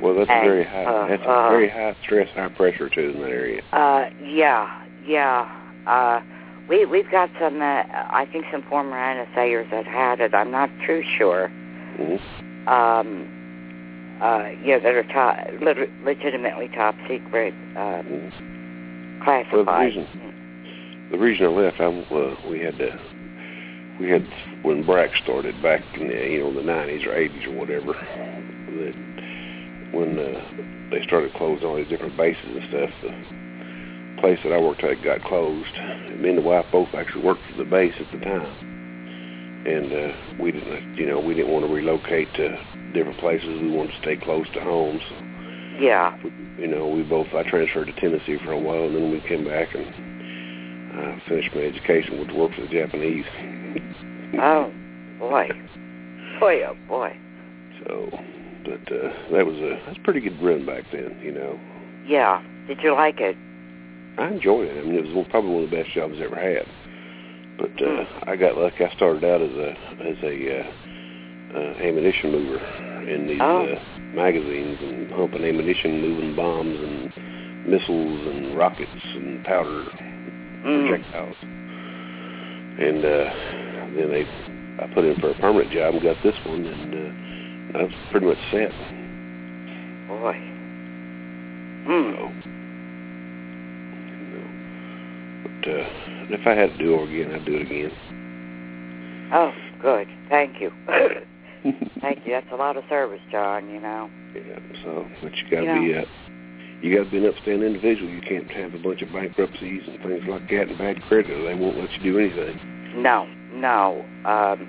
Well, that's and, very high. uh, that's uh, a very high stress, high pressure too in that area. Uh, yeah, yeah. Uh, we we've got some. Uh, I think some former NSAers that had it. I'm not too sure. Mm-hmm. Um, uh, yeah, that are top, lit- legitimately top secret, um, Mm-hmm. classified. Well, the reason the reason I left, I uh, we had to we had when BRAC started back in the you know the nineties or eighties or whatever. That when uh, they started closing all these different bases and stuff, the place that I worked at got closed. Me and the wife both actually worked for the base at the time, and uh, we didn't you know we didn't want to relocate to different places. We wanted to stay close to home. So Yeah. you know, we both, I transferred to Tennessee for a while, and then we came back and uh, finished my education, to work for the Japanese. Oh, boy. Boy, oh boy. So, but uh, that was a that's a pretty good run back then, you know. Yeah. Did you like it? I enjoyed it. I mean, it was probably one of the best jobs I ever had. But uh, Hmm. I got lucky. I started out as a as a uh, uh, ammunition mover in these Oh. uh, magazines and pumping ammunition, moving bombs and missiles and rockets and powder Mm. projectiles. and uh, then they I put in for a permanent job and got this one, and uh, I was pretty much set. Boy. Hmm. So, but uh, if I had to do it again, I'd do it again. Oh, good. Thank you. Thank you. That's a lot of service, John. You know. Yeah. So, but you got to be know. uh, you got to be an upstanding individual. You can't have a bunch of bankruptcies and things like that and bad credit. Or they won't let you do anything. No, no. Um,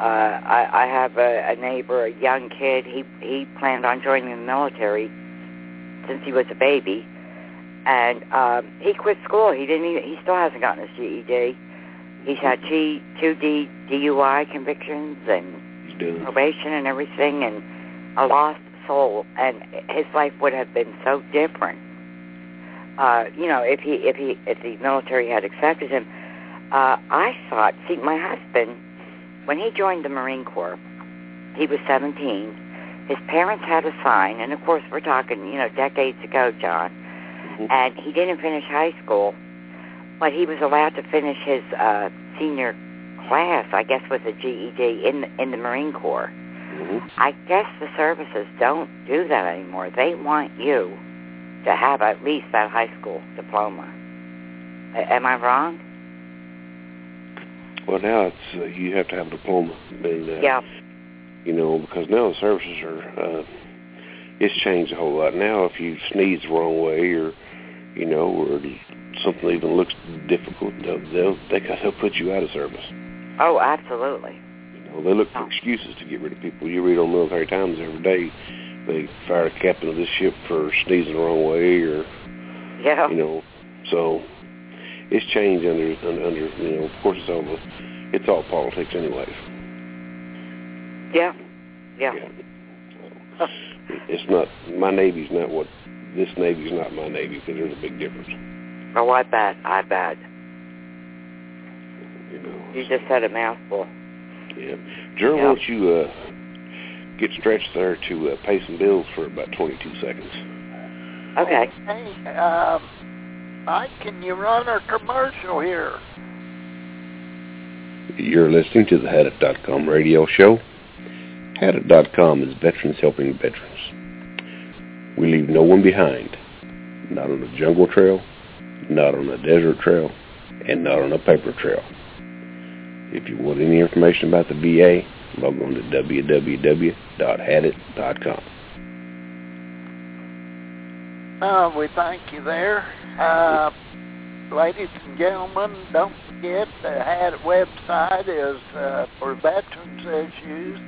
uh, I, I have a, a neighbor, a young kid. He he planned on joining the military since he was a baby, and um, he quit school. He didn't. Even, he still hasn't gotten his GED. He's had G, two D, DUI convictions and Probation and everything, and a lost soul. And his life would have been so different. Uh, you know, if he if he if the military had accepted him. Uh, I thought, see, my husband, when he joined the Marine Corps, he was 17. His parents had a sign, and of course, we're talking, you know, decades ago, John. Mhm. And he didn't finish high school, but he was allowed to finish his uh, senior class, I guess, with a GED in in the Marine Corps. Mhm. I guess the services don't do that anymore. They want you to have at least that high school diploma. A- am I wrong? Well, now it's uh, you have to have a diploma, and uh, Yeah. you know because now the services are uh, it's changed a whole lot. Now, if you sneeze the wrong way, or you know, or something even looks difficult, they'll they'll they, they'll put you out of service. Oh, absolutely. You know, they look for Oh. excuses to get rid of people. You read on Military Times every day. They fire a captain of this ship for sneezing the wrong way, or Yeah. you know, so it's changed under under, you know. Of course, it's all the, it's all politics, anyways. Yeah. Yeah. So, it's not my Navy's not what this Navy's not my Navy because there's a big difference. Oh, I bet. I bet. You know. You just had a mouthful. Yeah. Gerald, Yeah. why don't you uh, get stretched there to uh, pay some bills for about 22 seconds? Okay. Hey, um, Mike, can you run our commercial here? You're listening to the Hadit.com radio show. Hadit.com is veterans helping veterans. We leave no one behind, not on a jungle trail, not on a desert trail, and not on a paper trail. If you want any information about the VA, log on to www.hadit.com. Uh, we thank you there. Uh, ladies and gentlemen, don't forget the HAD website is uh, for veterans issues.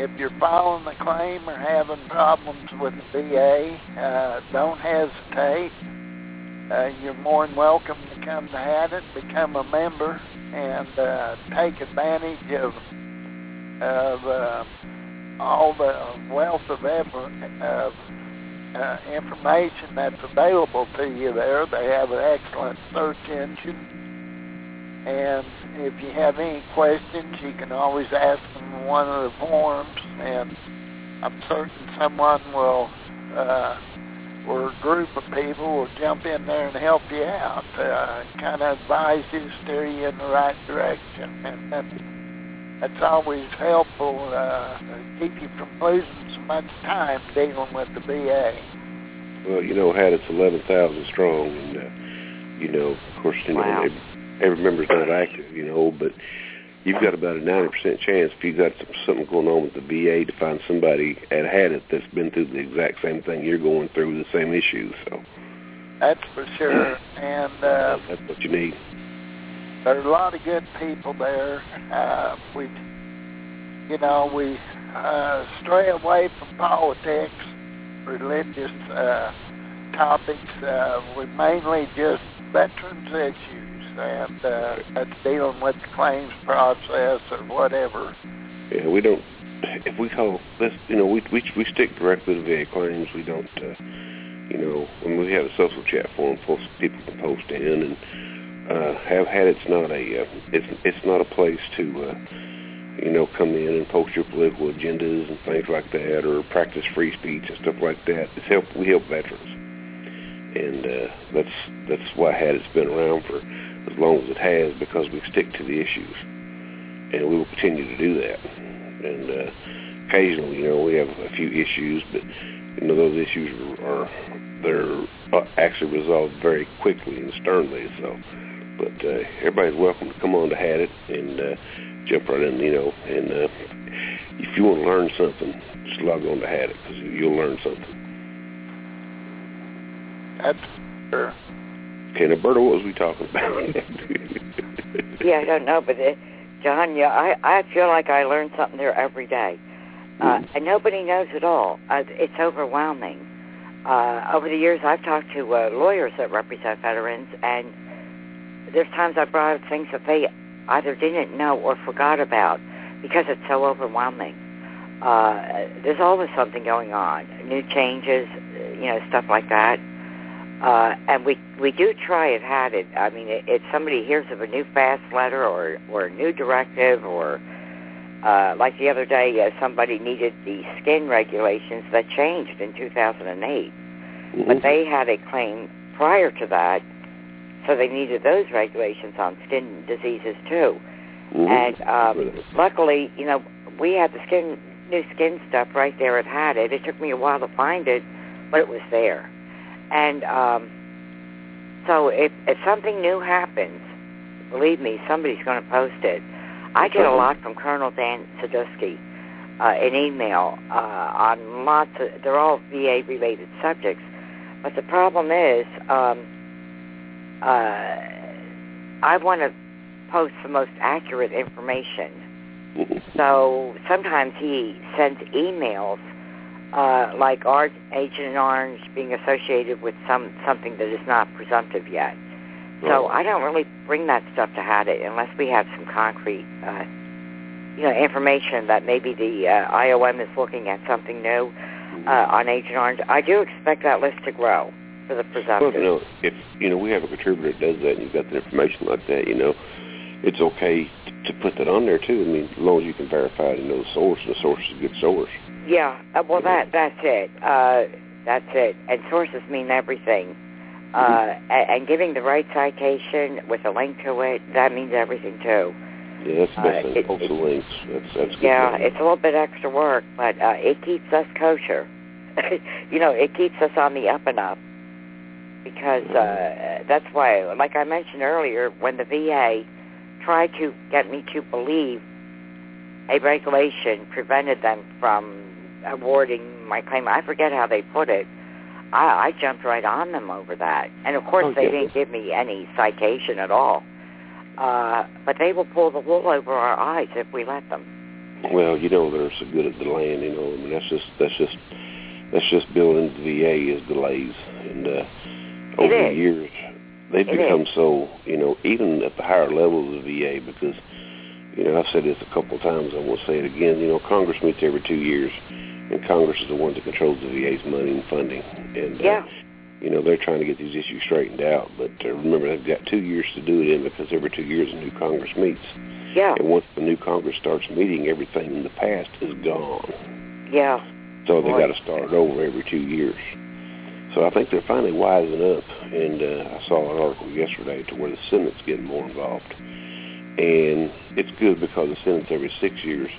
If you're filing a claim or having problems with the VA, uh, don't hesitate. Uh, you're more than welcome to come to Hadit, become a member, and uh, take advantage of of uh, all the wealth of of uh, information that's available to you there. They have an excellent search engine. And if you have any questions, you can always ask them in one of the forums. And I'm certain someone will, uh, or a group of people will jump in there and help you out, uh, kind of advise you, steer you in the right direction. And that's, that's always helpful uh, to keep you from losing so much time dealing with the VA. Well, you know, Hadit's 11,000 strong, and, uh, you know, of course, you Wow. know, every, every member's not active, you know, but you've got about a 90% chance if you've got some, something going on with the VA to find somebody at Hadit that's been through the exact same thing you're going through, the same issues. So That's for sure. And uh, that's what you need. there's a lot of good people there. Uh, we, you know, we uh, stray away from politics, religious uh, topics. Uh, we're mainly just veterans issues, and uh, dealing with the claims process or whatever. Yeah, we don't. If we call this, you know, we we we stick directly to VA claims. We don't, uh, you know, when we have a social chat forum, people can post in and uh, have had. It's not a, uh, it's it's not a place to, uh, you know, come in and post your political agendas and things like that, or practice free speech and stuff like that. It's help. We help veterans, and uh, that's that's why Hadit's been around for as long as it has because we stick to the issues, and we will continue to do that. And uh, occasionally, you know, we have a few issues, but you know those issues are they're actually resolved very quickly and sternly. So, but uh, everybody's welcome to come on to Hadit and uh, jump right in, you know. And uh, if you want to learn something, just log on to Hadit because you'll learn something. That's sure. Okay, now, Berta, what was we talking about? yeah, I don't know, but it, John, yeah, I I feel like I learn something there every day, uh, Mm. and nobody knows it all. Uh, it's overwhelming. Uh, over the years, I've talked to uh, lawyers that represent veterans, and there's times I brought up things that they either didn't know or forgot about because it's so overwhelming. Uh, there's always something going on, new changes, uh, you know, stuff like that. Uh, and we we do try it had it. I mean, if somebody hears of a new fast letter or or a new directive or uh, like the other day, uh, somebody needed the skin regulations that changed in 2008, but they had a claim prior to that, so they needed those regulations on skin diseases too. Mhm. And um, luckily, you know, we had the skin new skin stuff right there at Hadit. It took me a while to find it, but it was there. And um, so if if something new happens, believe me, somebody's going to post it. I get a lot from Colonel Dan Cedusky uh, in email uh, on lots of. They're all VA related subjects, but the problem is, um, uh, I want to post the most accurate information. So sometimes he sends emails uh, like our Agent Orange being associated with some something that is not presumptive yet. So I don't really bring that stuff to Hadit unless we have some concrete, uh, you know, information that maybe the uh, IOM is looking at something new uh, on Agent Orange. I do expect that list to grow for the Well, presumptive. you know, if you know we have a contributor that does that, and you've got the information like that, you know, it's okay to put that on there too. I mean, as long as you can verify it and know the source, and the source is a good source. Yeah, uh, well, that that's it. Uh, that's it. And sources mean everything. Uh, a- and giving the right citation with a link to it, that means everything too. Yeah, that's the best Uh, thing. it- Post the links. That's that's. Yeah, it's a little bit extra work, but uh, it keeps us kosher. you know, it keeps us on the up and up because uh, that's why, like I mentioned earlier, when the VA tried to get me to believe a regulation prevented them from awarding my claim, I forget how they put it. I, I jumped right on them over that, and of course Oh, they yeah. didn't give me any citation at all. Uh, but they will pull the wool over our eyes if we let them. Well, you know they're so good at delaying. You know, I mean that's just that's just that's just built into the VA is delays, and uh, over the years they've It become is. so you know even at the higher levels of the VA because you know I've said this a couple of times. I won't say it again. You know, Congress meets every two years, and Congress is the one that controls the VA's money and funding, and uh, Yeah. you know they're trying to get these issues straightened out. But uh, remember, they've got two years to do it in because every two years a new Congress meets. Yeah, And once the new Congress starts meeting, everything in the past is gone. yeah, So they got to start over every two years. So I think they're finally wising up. And uh, I saw an article yesterday to where the Senate's getting more involved. And it's good because the Senate's every six years,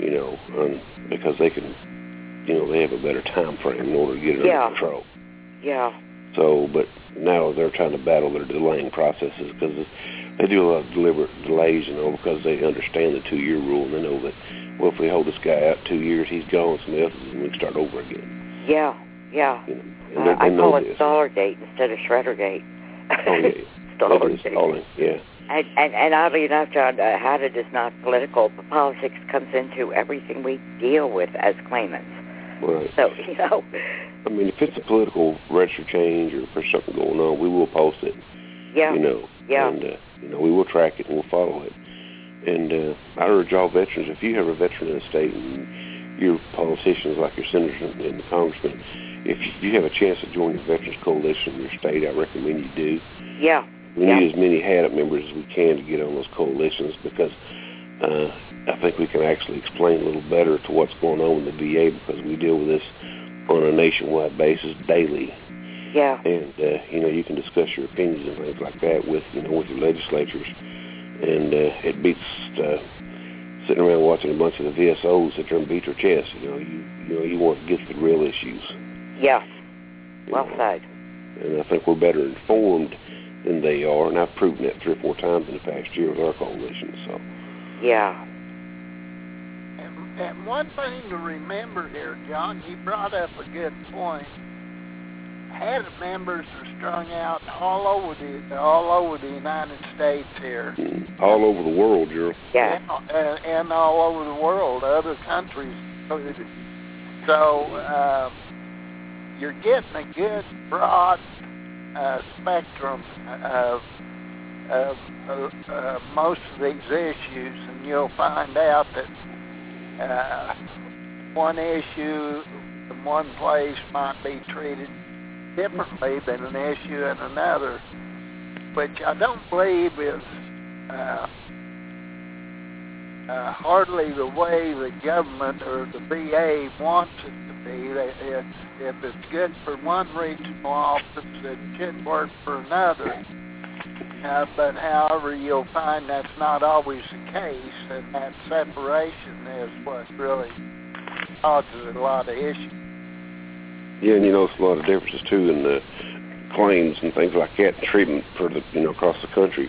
you know, um, because they can, you know, they have a better time frame in order to get it Yeah. under control. yeah, So, but now they're trying to battle their delaying processes because they do a lot of deliberate delays, you know, because they understand the two-year rule and they know that, well, if we hold this guy out two years, he's gone, else and we can start over again. yeah, yeah. You know, and Uh, they, I call it this. Dollargate instead of Shreddergate. Oh yeah, do Dollargate. Yeah, And, and, and oddly enough, John, uh, Hadit is not political, but politics comes into everything we deal with as claimants. Right. So, you know, I mean, if it's a political register change or if there's something going on, we will post it. yeah, You know, yeah, and uh, you know, we will track it and we'll follow it. And uh, I urge all veterans, if you have a veteran in the state and your politicians like your senators and, the congressmen, if you have a chance to join the Veterans Coalition in your state, I recommend you do. yeah, We Yeah. need as many HADIT members as we can to get on those coalitions because uh, I think we can actually explain a little better to what's going on in the VA because we deal with this on a nationwide basis daily. Yeah. And uh, you know, you can discuss your opinions and things like that with you know with your legislatures, and uh, it beats uh, sitting around watching a bunch of the VSOs sit there and beat your chest. You know, you you know you want to get to the real issues. You Well know. said. And I think we're better informed than they are, and I've proven that three or four times in the past year with our coalition. So. Yeah. And, and one thing to remember here, John, you brought up a good point. Had members are strung out all over the all over the United States here, Mm, all over the world, Gerald. Yeah. and, and all over the world, other countries. So um, you're getting a good broad uh, spectrum of of uh, uh, most of these issues, and you'll find out that uh, one issue in one place might be treated differently than an issue in another, which I don't believe is uh, uh, hardly the way the government or the VA wants it to be. It's, if it's good for one regional office, it should work for another. Uh, but however, you'll find that's not always the case, and that separation is what really causes a lot of issues. Yeah, and you notice a lot of differences too in the claims and things like that, and treatment for the you know across the country.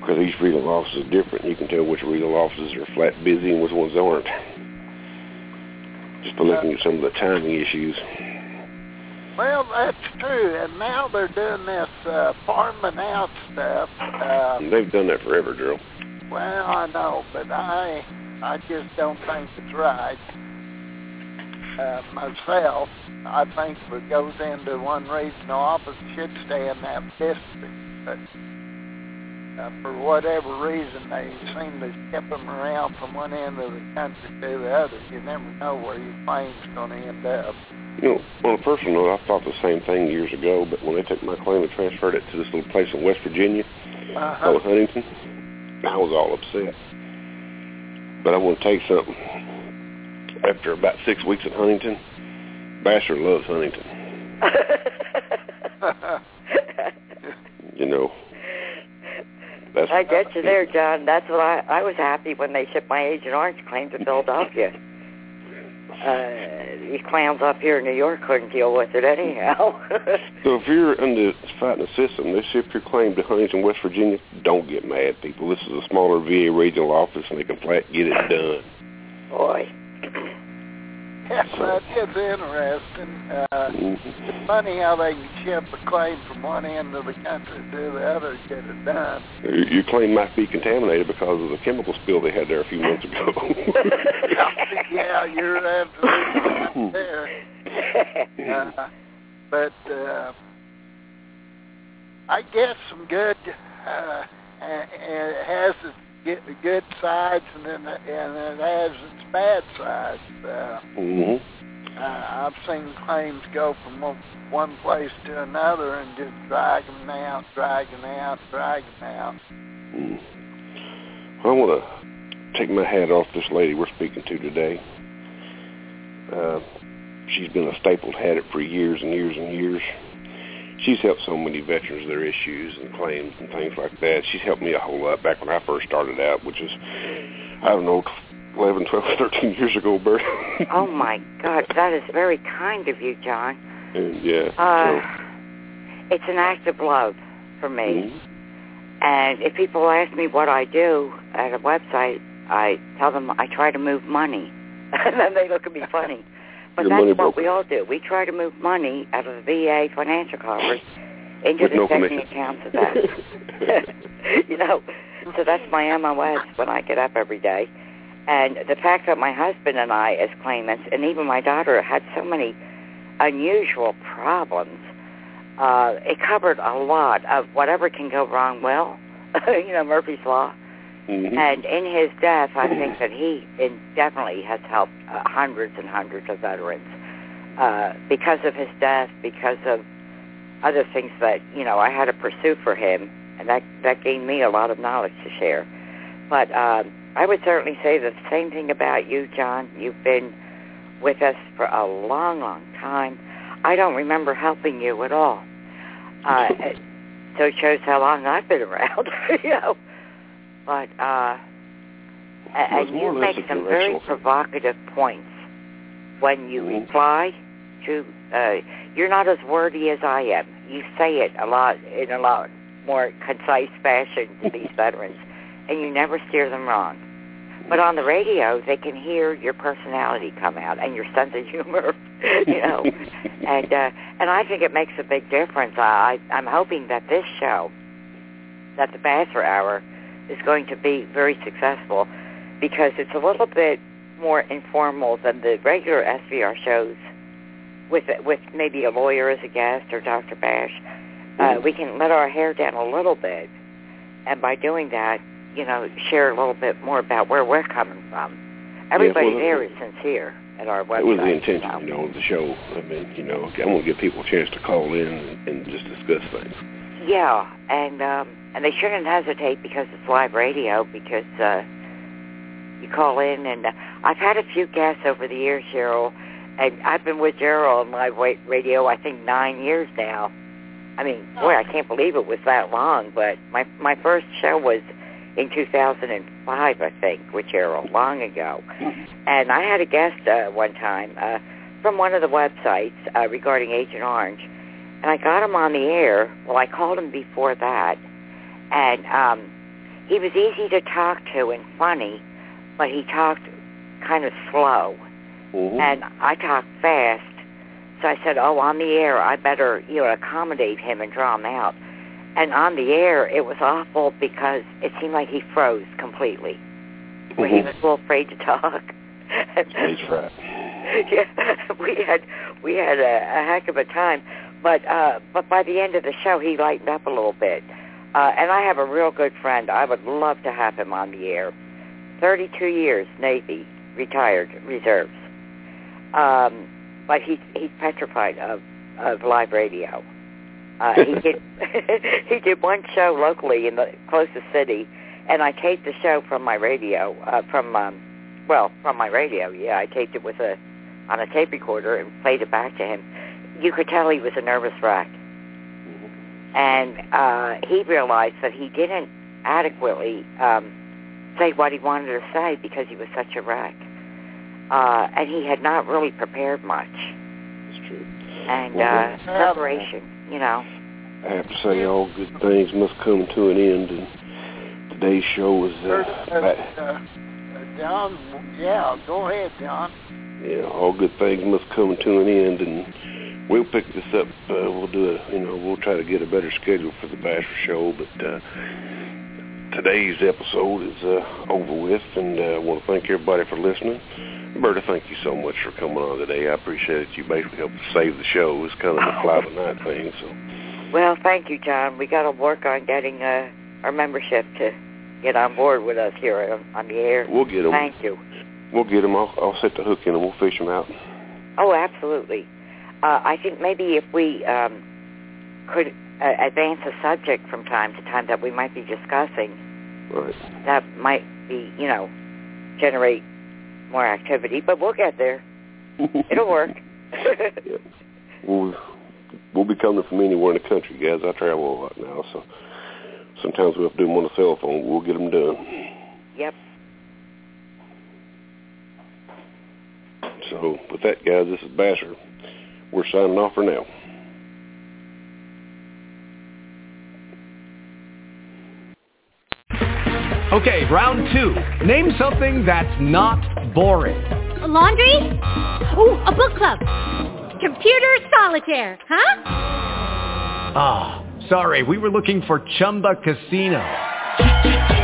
Because each regional office is different. You can tell which regional offices are flat busy and which ones aren't. Just by looking at some of the timing issues. Well, that's true, and now they're doing this uh, farming out stuff. Uh, they've done that forever, Gerald. well, I know, but I, I just don't think it's right. Uh, myself, I think if it goes into one regional office, should stay in that district. But uh, for whatever reason, they seem to skip them around from one end of the country to the other. You never know where your claim's going to end up. You know, on a personal note, I thought the same thing years ago, but when they took my claim and transferred it to this little place in West Virginia, Uh-huh. called Huntington, I was all upset. But I want to tell you something. After about six weeks at Huntington, Basser loves Huntington. You know, that's I get you there, John. That's what I I was happy when they shipped my Agent Orange claim to Philadelphia. Uh, these clowns up here in New York couldn't deal with it anyhow. So if you're in the fighting the system, they ship your claim to Huntington, West Virginia. Don't get mad, people. This is a smaller VA regional office, and they can flat get it done. Boy. Yes, that is interesting. Uh, it's funny how they can ship a claim from one end of the country to the other to get it done. Your claim might be contaminated because of the chemical spill they had there a few months ago. yeah, you're absolutely right there. Uh, but uh, I guess some good. Uh, has its good- good sides, and then and it has its bad sides. Uh, hmm uh, I've seen claims go from one, one place to another and just drag them out, drag them out, drag them out. Mm. I want to take my hat off this lady we're speaking to today. Uh, she's been a stapled had it for years and years and years. She's helped so many veterans their issues and claims and things like that. She's helped me a whole lot back when I first started out, which is, I don't know, 11, 12, 13 years ago, Bert. oh my God, that is very kind of you, John. and yeah. Uh, it's an act of love for so, me. mhm. And if people ask me what I do at a website, I tell them I try to move money. and then they look at me funny. But that's what broker. we all do. We try to move money out of the VA financial coffers into With the no checking accounts of that. you know, so that's my MOS when I get up every day. And the fact that my husband and I, as claimants, and even my daughter, had so many unusual problems, uh, it covered a lot of whatever can go wrong well. you know, Murphy's Law. Mhm. And in his death, I think that he in, definitely has helped uh, hundreds and hundreds of veterans uh, because of his death, because of other things that you know I had to pursue for him, and that that gained me a lot of knowledge to share. But um, I would certainly say the same thing about you, John. You've been with us for a long, long time. I don't remember helping you at all. Uh, so it shows how long I've been around, you know. But uh, and you make some very provocative points when you mm-hmm. reply to. Uh, you're not as wordy as I am. You say it a lot in a lot more concise fashion to these veterans, and you never steer them wrong. But on the radio, they can hear your personality come out and your sense of humor, you know. and uh, and I think it makes a big difference. I I'm hoping that this show, that the Basser Hour, is going to be very successful because it's a little bit more informal than the regular SVR shows with with maybe a lawyer as a guest or Dr. Bash. Uh, we can let our hair down a little bit, and by doing that, you know, share a little bit more about where we're coming from. Everybody yeah, well, there is sincere at our website. It was the intention, you know, of the show. I mean, you know, I want to give people a chance to call in and, and just discuss things. Yeah, and um, and they shouldn't hesitate because it's live radio because uh, you call in and uh, I've had a few guests over the years, Cheryl, and I've been with Gerald on live radio I think nine years now. I mean, boy, I can't believe it was that long. But my my first show was in 2005, I think, with Gerald, long ago. And I had a guest uh, one time uh, from one of the websites uh, regarding Agent Orange, and I got him on the air. Well, I called him before that, and um, he was easy to talk to and funny, but he talked kind of slow, mm-hmm. and I talked fast. So I said, "Oh, on the air, I better you know accommodate him and draw him out." And on the air, it was awful because it seemed like he froze completely. Mm-hmm. He was a little afraid to talk. Stage fright. yeah, we had we had a, a heck of a time, but uh, but by the end of the show, he lightened up a little bit. Uh, and I have a real good friend. I would love to have him on the air. Thirty-two years Navy, retired reserves. Um, but he he's petrified of of live radio. Uh, he did he did one show locally in the closest city, and I taped the show from my radio uh, from um, well from my radio. Yeah, I taped it with a on a tape recorder and played it back to him. You could tell he was a nervous wreck, and uh, he realized that he didn't adequately um, say what he wanted to say because he was such a wreck, uh, and he had not really prepared much. That's true. And well, uh, preparation you know. I have to say, all good things must come to an end, and today's show was. Uh, uh, uh, John, yeah, go ahead, John. Yeah, all good things must come to an end, and we'll pick this up. Uh, we'll do a, you know, we'll try to get a better schedule for the Basser show, but. uh today's episode is uh, over with, and uh, I want to thank everybody for listening. Berta, thank you so much for coming on today. I appreciate it. You basically helped save the show. It's kind of a fly by night thing. So. Well, thank you, John. We got to work on getting uh, our membership to get on board with us here on the air. We'll get them. Thank you. We'll get them. I'll, I'll set the hook in and we'll fish them out. Oh, absolutely. Uh, I think maybe if we um, could uh, advance a subject from time to time that we might be discussing, right. that might be, you know, generate more activity, but we'll get there. It'll work. yeah. We'll, we'll be coming from anywhere in the country, guys. I travel a lot now, so sometimes we have to do them on the cell phone. We'll get them done. Yep. So with that, guys, this is Basser. We're signing off for now. Okay, round two. Name something that's not boring. A laundry? Ooh, a book club. Computer solitaire, huh? Ah, oh, sorry. We were looking for Chumba Casino.